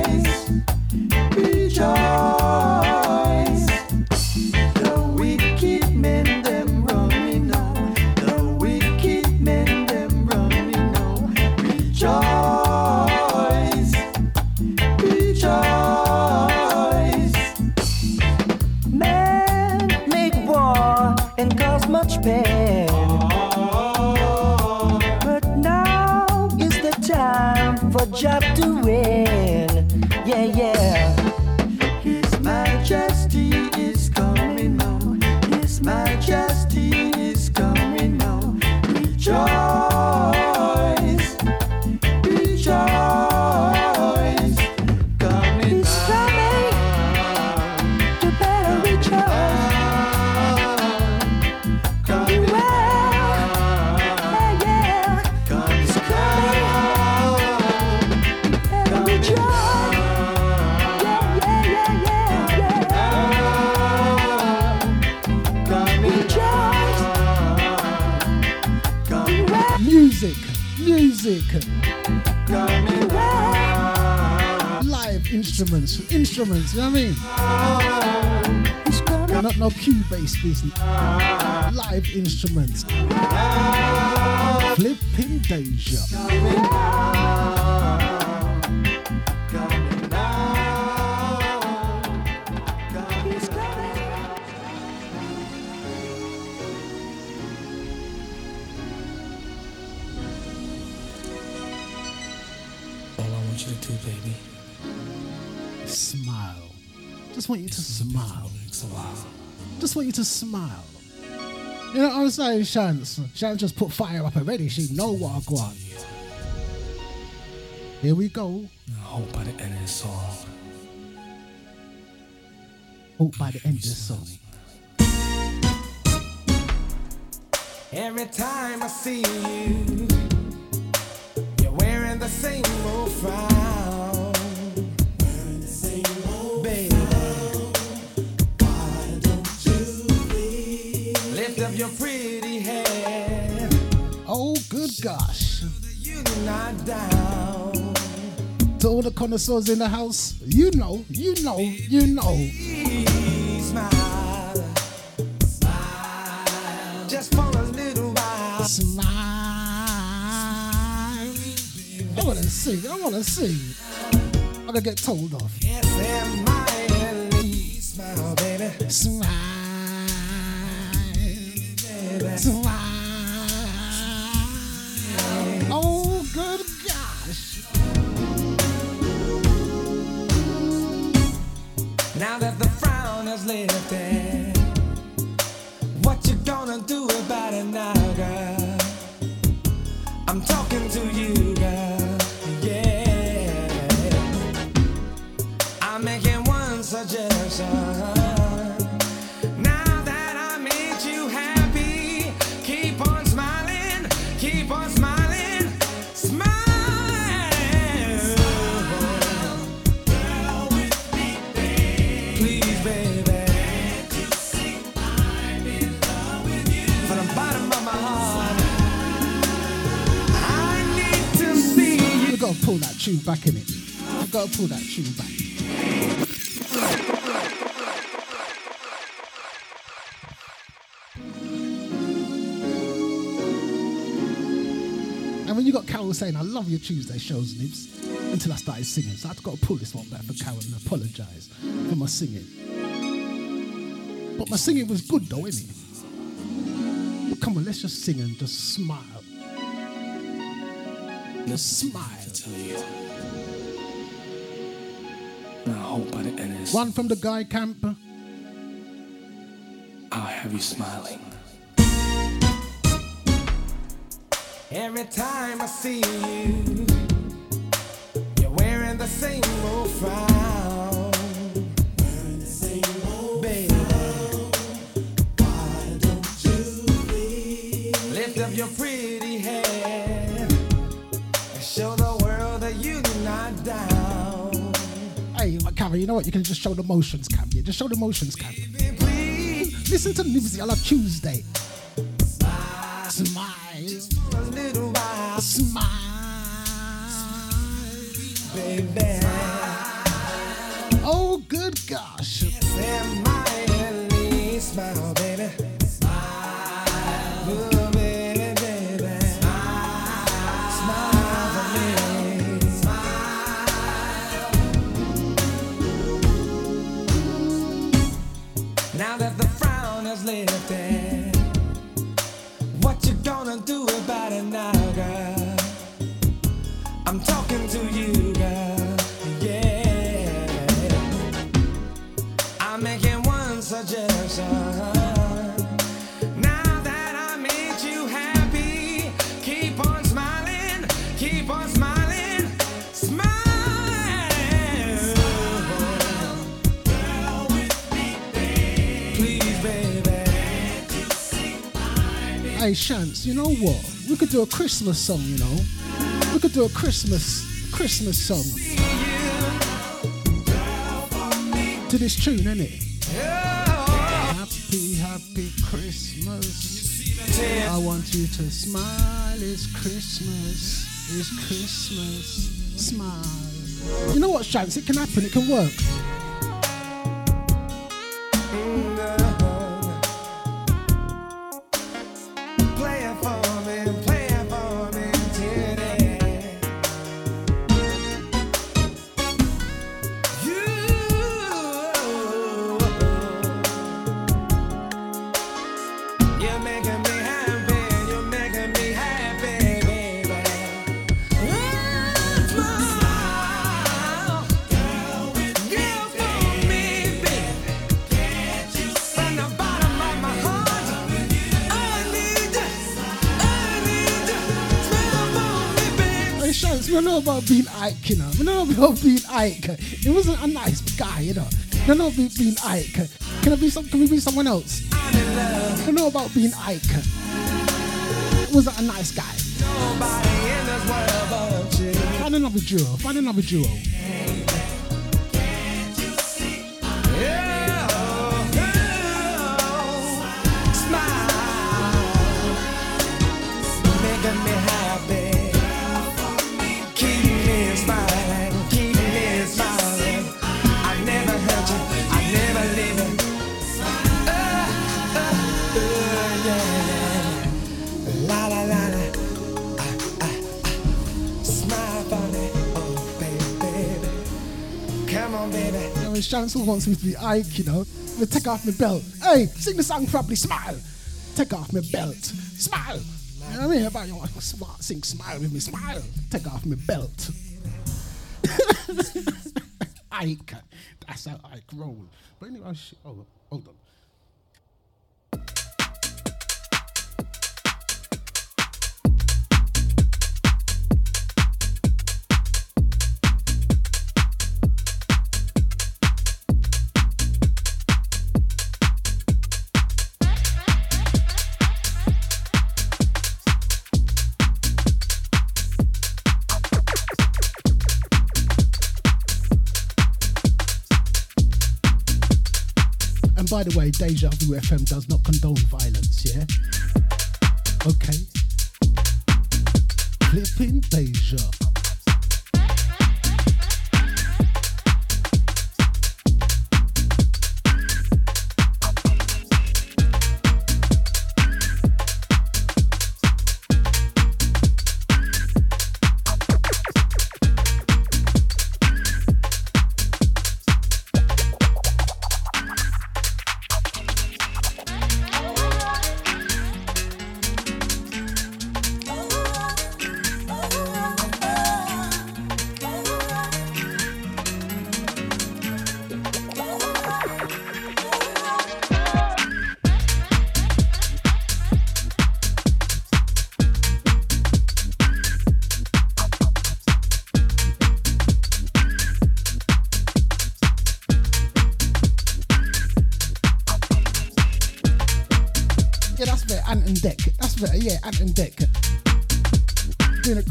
[SPEAKER 1] Business. Live instruments. Flipping danger.
[SPEAKER 24] All I want you to do, baby.
[SPEAKER 1] Smile. Just want you to smile. Just want you to smile. You know what I'm saying, Chance? Chance just put fire up already. She know what I want. Here we go.
[SPEAKER 24] Hope by the end of the song,
[SPEAKER 1] Hope by the end of the song.
[SPEAKER 25] Every time I see you, you're wearing the same old frown. Your pretty head?
[SPEAKER 1] Oh, good gosh.
[SPEAKER 25] You're not down.
[SPEAKER 1] To all the connoisseurs in the house, you know, you know, you know.
[SPEAKER 25] Smile, smile, just for a little while.
[SPEAKER 1] Smile. I wanna sing, I wanna sing. I'm gonna get told off.
[SPEAKER 25] Yes, that the frown has lifted, what you gonna do about it now, girl? I'm talking to you,
[SPEAKER 1] tune back in it. We gotta pull that tune back. And when you got Carol saying, I love your Tuesday shows, Nibs, until I started singing. So I've got to pull this one back for Carol and apologise for my singing. But my singing was good though, innit? Come on, let's just sing and just smile. Just smile.
[SPEAKER 24] I hope by the end of this
[SPEAKER 1] One from the guy camp.
[SPEAKER 26] I'll have you smiling.
[SPEAKER 25] Every time I see you, you're wearing the same old frown. You
[SPEAKER 1] know what? You can just show the motions, Cam. Just show the motions, Cam. Listen to music. I love Tuesday. Smile. Smile.
[SPEAKER 25] Baby.
[SPEAKER 1] Oh, good gosh.
[SPEAKER 25] Smile, baby. Lifted, what you gonna do about it now, girl? I'm talking to you,
[SPEAKER 1] Hey, you know what? We could do a Christmas song, you know? We could do a Christmas Christmas song. To this tune, innit? Happy, happy Christmas. I want you to smile. It's Christmas. It's Christmas. Smile. You know what, Shants? It can happen. It can work. Ike, you know. Don't know about being Ike. It wasn't a nice guy, you know. Don't know about being Ike. Can it be some? Can we be someone else? I don't know about being Ike. It wasn't a nice guy.
[SPEAKER 25] You.
[SPEAKER 1] Find another duo. Find another duo. Who wants me to be Ike, you know. Me take off my belt. Hey, sing the song properly. Smile. Take off my belt. Smile. You know what I mean? About you to sing smile with me. Smile. Take off my belt. <laughs> Ike. That's how Ike roll. But anyway, sh- oh, hold on. Way, Deja Vu FM does not condone violence, yeah? Okay. Flipping Deja.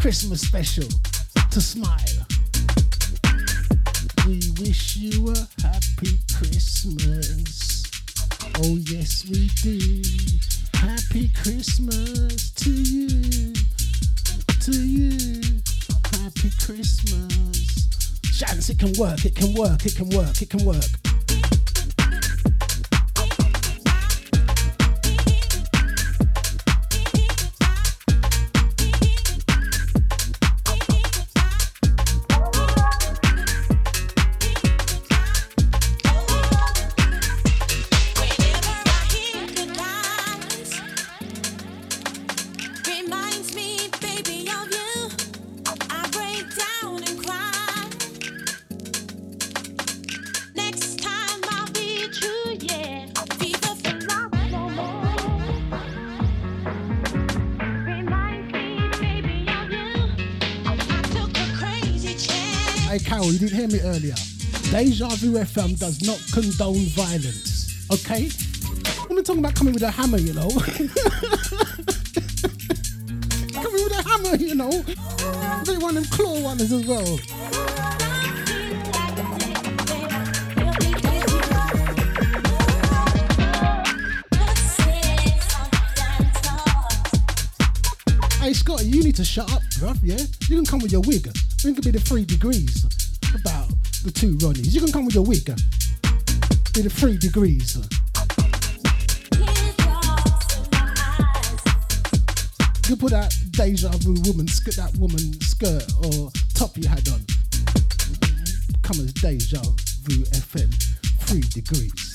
[SPEAKER 27] Christmas special to smile. We wish you a happy Christmas. Oh yes, we do. Happy Christmas to you, to you. Happy Christmas. Chance, it can work. It can work. It can work. It can work. 2FM does not condone violence, okay? I'm not talking about coming with a hammer, you know. <laughs> coming with a hammer, you know. They want them claw ones as well. Hey Scott, you need to shut up, bruv, yeah? You can come with your wig. We can be the three degrees the two Ronnies. You can come with your wig. Eh? Be the three degrees. Eh? You put that deja vu woman, skirt, that woman skirt or top you had on. Come as deja vu FM, three degrees.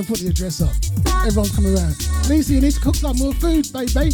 [SPEAKER 1] To
[SPEAKER 27] put the address up. Everyone come around. Lisa, you need to cook some more food, baby.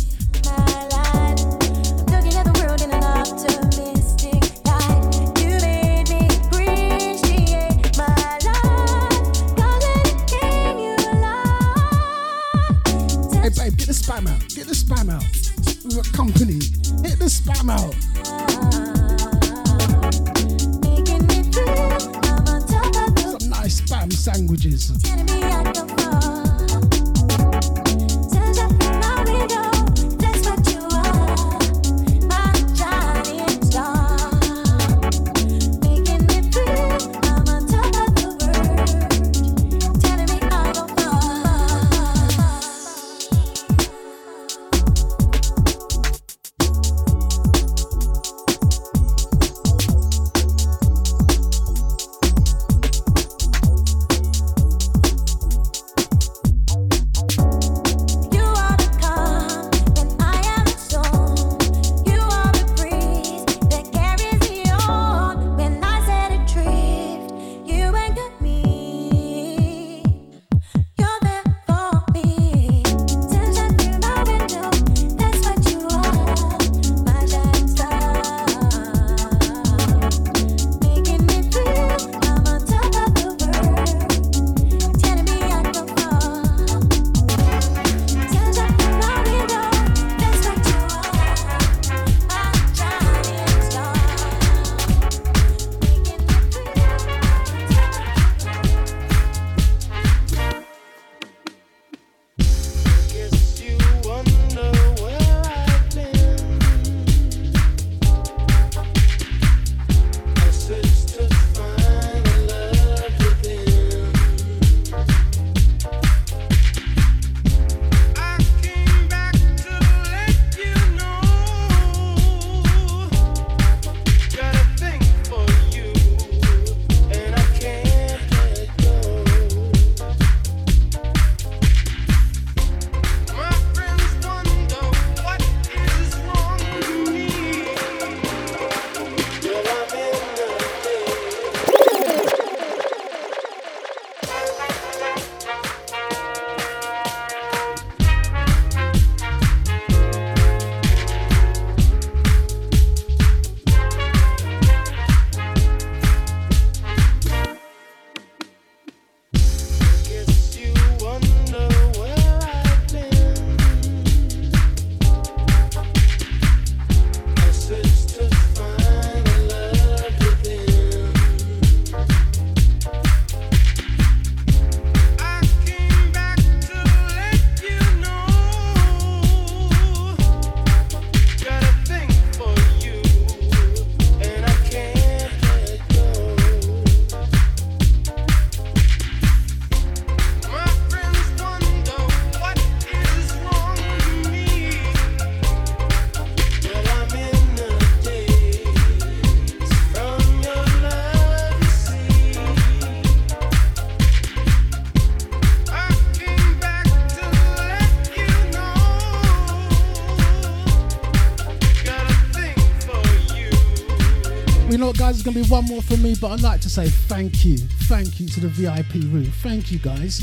[SPEAKER 1] Guys? There's gonna be one more from me, but I'd like to say thank you, thank you to the VIP room. Thank you, guys.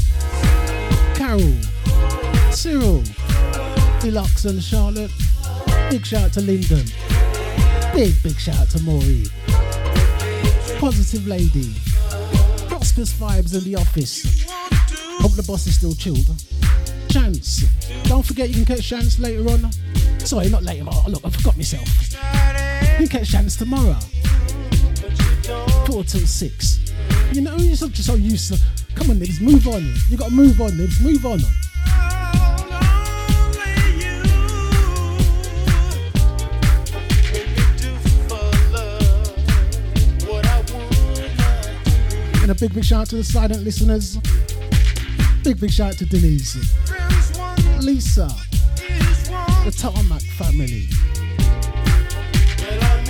[SPEAKER 1] Carol, Cyril, Deluxe, and Charlotte. Big shout out to Lyndon. Big, big shout out to Maureen. Positive lady. Prosperous vibes in the office. Hope the boss is still chilled. Chance. Don't forget you can catch Chance later on. Sorry, not later. Oh, look, I forgot myself. You can catch Chance tomorrow. Four till six. You know, you're so, so used to. Come on, Nibs, move on. You gotta move on, Nibs, move on. And a big, big shout out to the silent listeners. Big, big shout out to Denise, Lisa, the Tarmac family.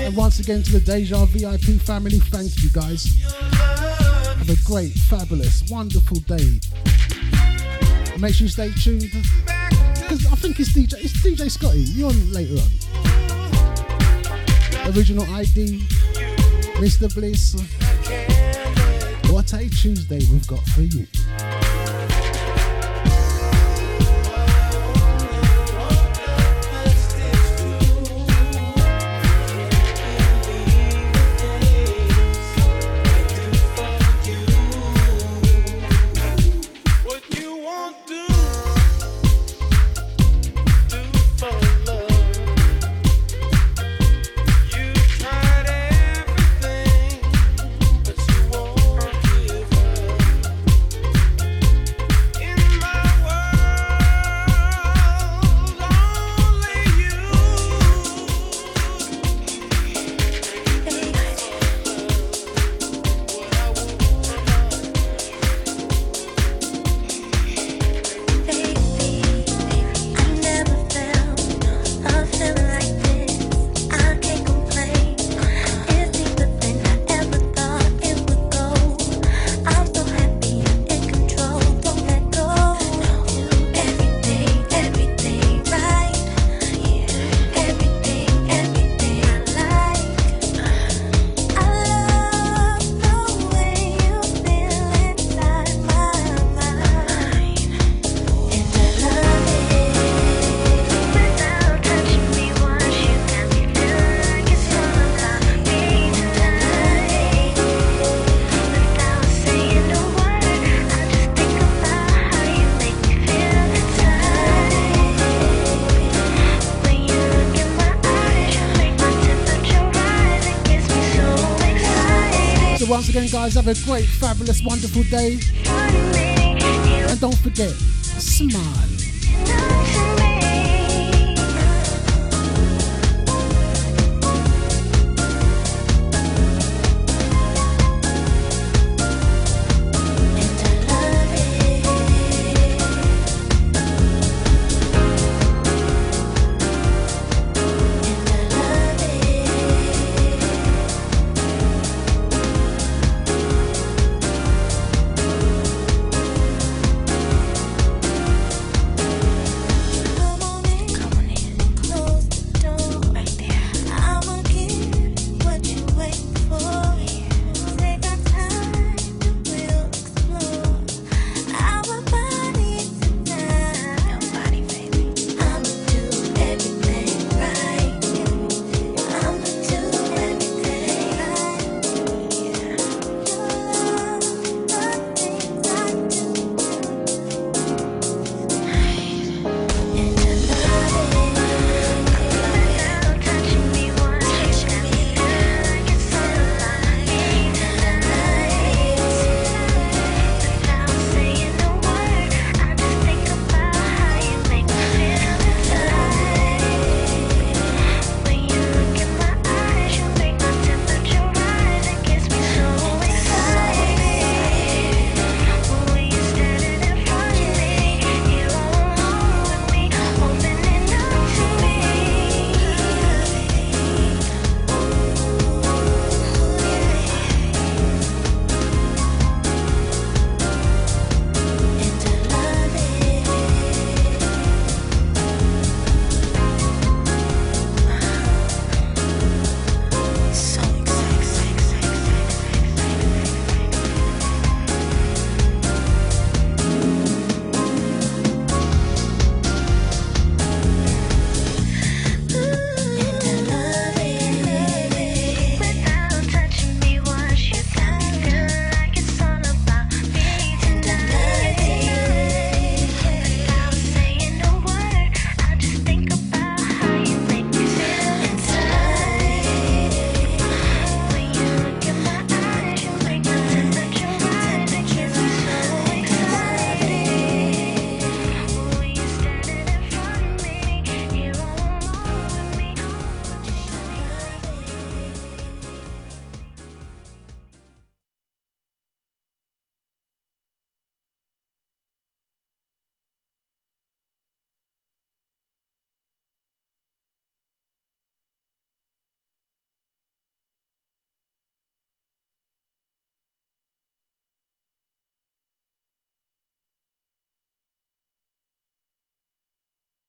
[SPEAKER 1] And once again to the Deja VIP family, thank you guys. Have a great, fabulous, wonderful day. Make sure you stay tuned. Because I think it's DJ, it's DJ Scotty. You're on later on. Original ID, Mr. Bliss. What a Tuesday we've got for you. So guys, have a great, fabulous, wonderful day. And don't forget, smile.